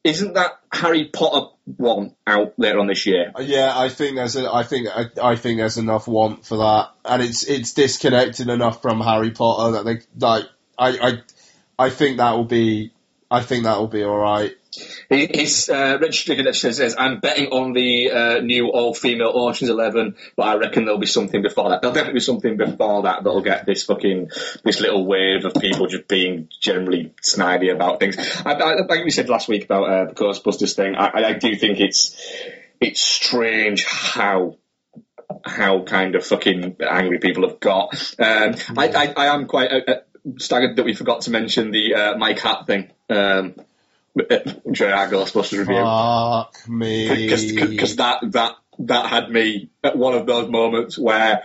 Speaker 1: isn't that Harry Potter one out later on this year?
Speaker 2: Uh, yeah, I think there's a, I think I, I think there's enough want for that, and it's it's disconnected enough from Harry Potter that they like. I I, I think that will be. I think that will be all right.
Speaker 1: He- He's uh, Rich Strickland says, "I'm betting on the uh, new all-female Ocean's Eleven, but I reckon there'll be something before that. There'll definitely be something before that that'll get this fucking this little wave of people just being generally snidey about things. I, I, like we said last week about uh, the Ghostbusters thing, I, I- I do think it's it's strange how." How kind of fucking angry people have got. Um, I, I, I am quite uh, uh, staggered that we forgot to mention the uh, Mike Hat thing um, during our Ghostbusters review
Speaker 2: Fuck me.
Speaker 1: because that that that had me at one of those moments where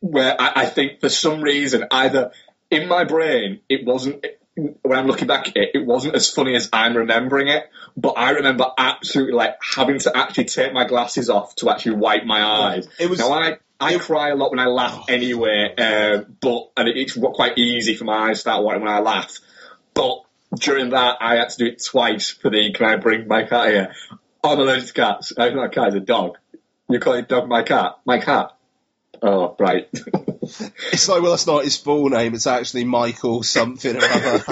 Speaker 1: where I, I think for some reason either in my brain it wasn't when I'm looking back at it it wasn't as funny as I'm remembering it but I remember absolutely like having to actually take my glasses off to actually wipe my eyes
Speaker 2: It was-
Speaker 1: now I I cry a lot when I laugh anyway uh, but and it, it's quite easy for my eyes to start watering when I laugh but during that, I had to do it twice for the can I bring my cat here? I'm allergic to cats. I'm not a cat, it's a dog. You call it dog my cat? My cat. Oh, right.
Speaker 2: It's like, well, that's not his full name. It's actually Michael something or other.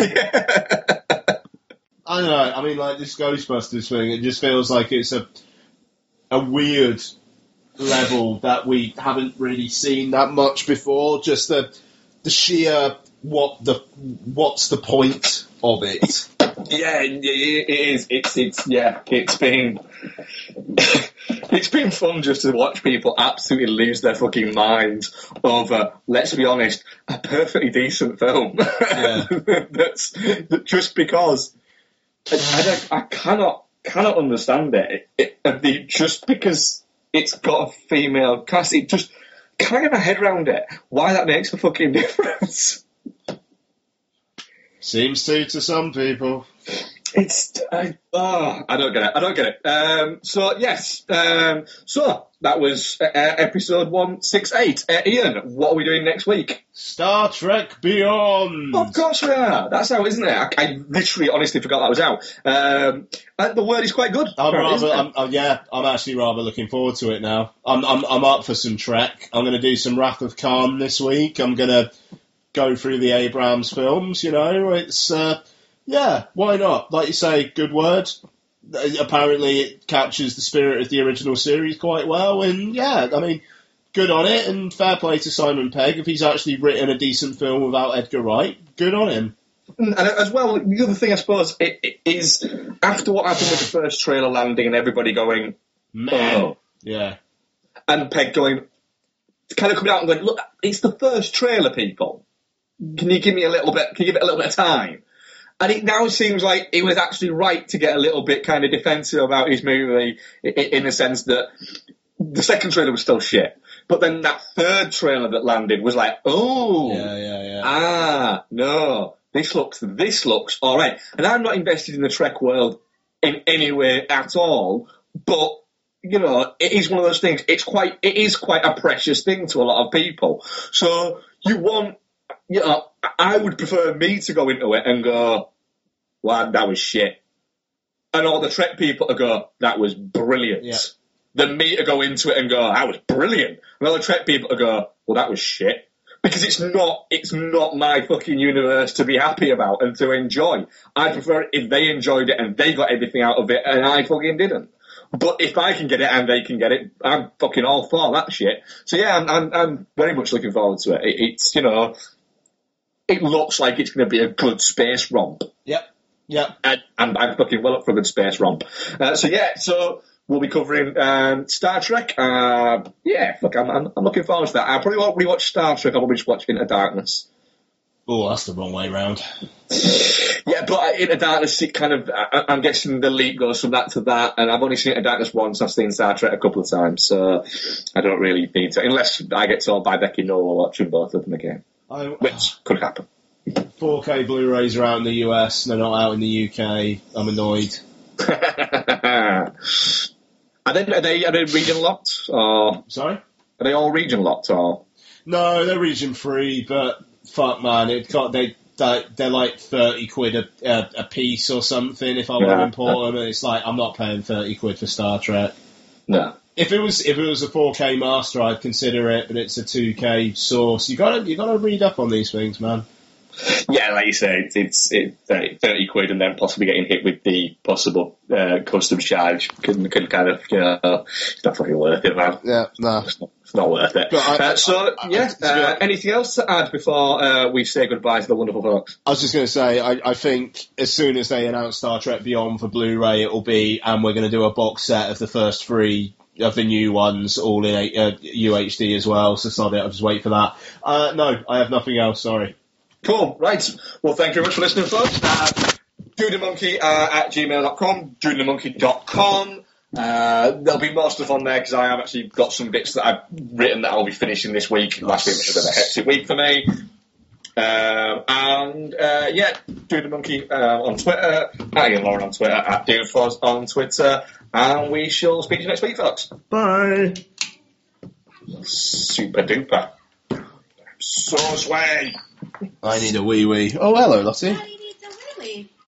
Speaker 2: I don't know. I mean, like this Ghostbusters thing, it just feels like it's a a weird level that we haven't really seen that much before. Just the the sheer what the what's the point of it?
Speaker 1: Yeah, it, it is. It's, it's, yeah, it's been, it's been fun just to watch people absolutely lose their fucking minds over, let's be honest, a perfectly decent film.
Speaker 2: Yeah.
Speaker 1: That's, that just because I, I, I cannot, cannot understand it. it, it the, just because it's got a female cast, it just can't get my head around it. Why that makes a fucking difference.
Speaker 2: Seems to to some people.
Speaker 1: It's I, oh, I don't get it. I don't get it. Um, so yes, um, so that was uh, uh, episode one six eight. Uh, Ian, what are we doing next week?
Speaker 2: Star Trek Beyond.
Speaker 1: Of course we are. That's out, isn't it? I, I literally, honestly forgot that was out. Um, and the word is quite good.
Speaker 2: I'm rather? I'm, uh, yeah, I'm actually rather looking forward to it now. I'm, I'm, I'm up for some Trek. I'm going to do some Wrath of Khan this week. I'm going to go through the Abrams films. You know, it's uh, yeah, why not? Like you say, good word. Apparently, it captures the spirit of the original series quite well, and yeah, I mean, good on it. And fair play to Simon Pegg if he's actually written a decent film without Edgar Wright. Good on him.
Speaker 1: And as well, the other thing I suppose it, it is after what happened with the first trailer landing and everybody going,
Speaker 2: Man,
Speaker 1: oh,
Speaker 2: yeah.
Speaker 1: and Pegg going, kind of coming out and going, look, it's the first trailer, people. Can you give me a little bit? Can you give it a little bit of time? And it now seems like it was actually right to get a little bit kind of defensive about his movie, in the sense that the second trailer was still shit, but then that third trailer that landed was like, oh,
Speaker 2: Yeah, yeah, yeah.
Speaker 1: ah, no, this looks, this looks alright. And I'm not invested in the Trek world in any way at all, but, you know, it is one of those things, it's quite, it is quite a precious thing to a lot of people. So, you want, you know, I would prefer me to go into it and go, wow, that was shit. And all the Trek people to go, that was brilliant.
Speaker 2: Yeah.
Speaker 1: Than me to go into it and go, that was brilliant. And all the Trek people to go, well, that was shit. Because it's not, it's not my fucking universe to be happy about and to enjoy. I prefer if they enjoyed it and they got everything out of it and I fucking didn't. But if I can get it and they can get it, I'm fucking all for that shit. So yeah, I'm, I'm, I'm very much looking forward to it. it. It's, you know, it looks like it's going to be a good space romp.
Speaker 6: Yep. Yep.
Speaker 1: And, and I'm looking well up for a good space romp. Uh, so yeah, so we'll be covering um, Star Trek. Uh, yeah, look, I'm, I'm, I'm looking forward to that. I probably won't rewatch Star Trek. I'll probably just watch Into Darkness.
Speaker 2: Oh, that's the wrong way round.
Speaker 1: Yeah, but Into Darkness, it kind of, I, I'm guessing the leap goes from that to that, and I've only seen Into Darkness once, I've seen Star Trek a couple of times, so I don't really need to, unless I get told by Becky no, we're watching both of them again,
Speaker 2: I,
Speaker 1: which could happen.
Speaker 2: 4K Blu-rays are out in the US, they're not out in the UK. I'm annoyed.
Speaker 1: are, they, are, they, are they region locked, or
Speaker 2: Sorry?
Speaker 1: are they all region locked, or?
Speaker 2: No, they're region free, but fuck man, it got they. they- They're like thirty quid a, a, a piece or something. If I want to import them, and it's like I'm not paying thirty quid for Star Trek.
Speaker 1: No.
Speaker 2: If it was if it was a 4K master, I'd consider it, but it's a 2K source. You gotta you gotta read up on these things, man.
Speaker 1: Yeah, like you say, it's, it's it, 30, 30 quid and then possibly getting hit with the possible uh, customs charge can, can kind of, you know, it's not fucking worth it, man.
Speaker 7: Yeah, no.
Speaker 1: It's not, it's not worth it.
Speaker 7: But I-
Speaker 1: uh, so,
Speaker 7: I- I-
Speaker 1: yeah,
Speaker 7: to be
Speaker 1: uh, anything else to add before uh, we say goodbye to the wonderful folks?
Speaker 2: I was just going to say, I, I think as soon as they announce Star Trek Beyond for Blu-ray, it will be, and we're going to do a box set of the first three of the new ones, all in uh, UHD as well. So it, I'll just wait for that. Uh, no, I have nothing else. Sorry.
Speaker 1: Cool, right. Well, thank you very much for listening, folks. Uh, JudyTheMonkey uh, at gmail.com, JudyTheMonkey.com. Uh, there'll be more stuff on there because I have actually got some bits that I've written that I'll be finishing this week. Last week was a bit of a hectic week for me. Um, and uh, yeah, the Monkey uh, on Twitter, at Ian Lauren on Twitter, at Doomfuzz on Twitter, and we shall speak to you next week, folks.
Speaker 2: Bye.
Speaker 1: Super duper. So sway.
Speaker 2: I need a wee wee. Oh, hello, Lottie.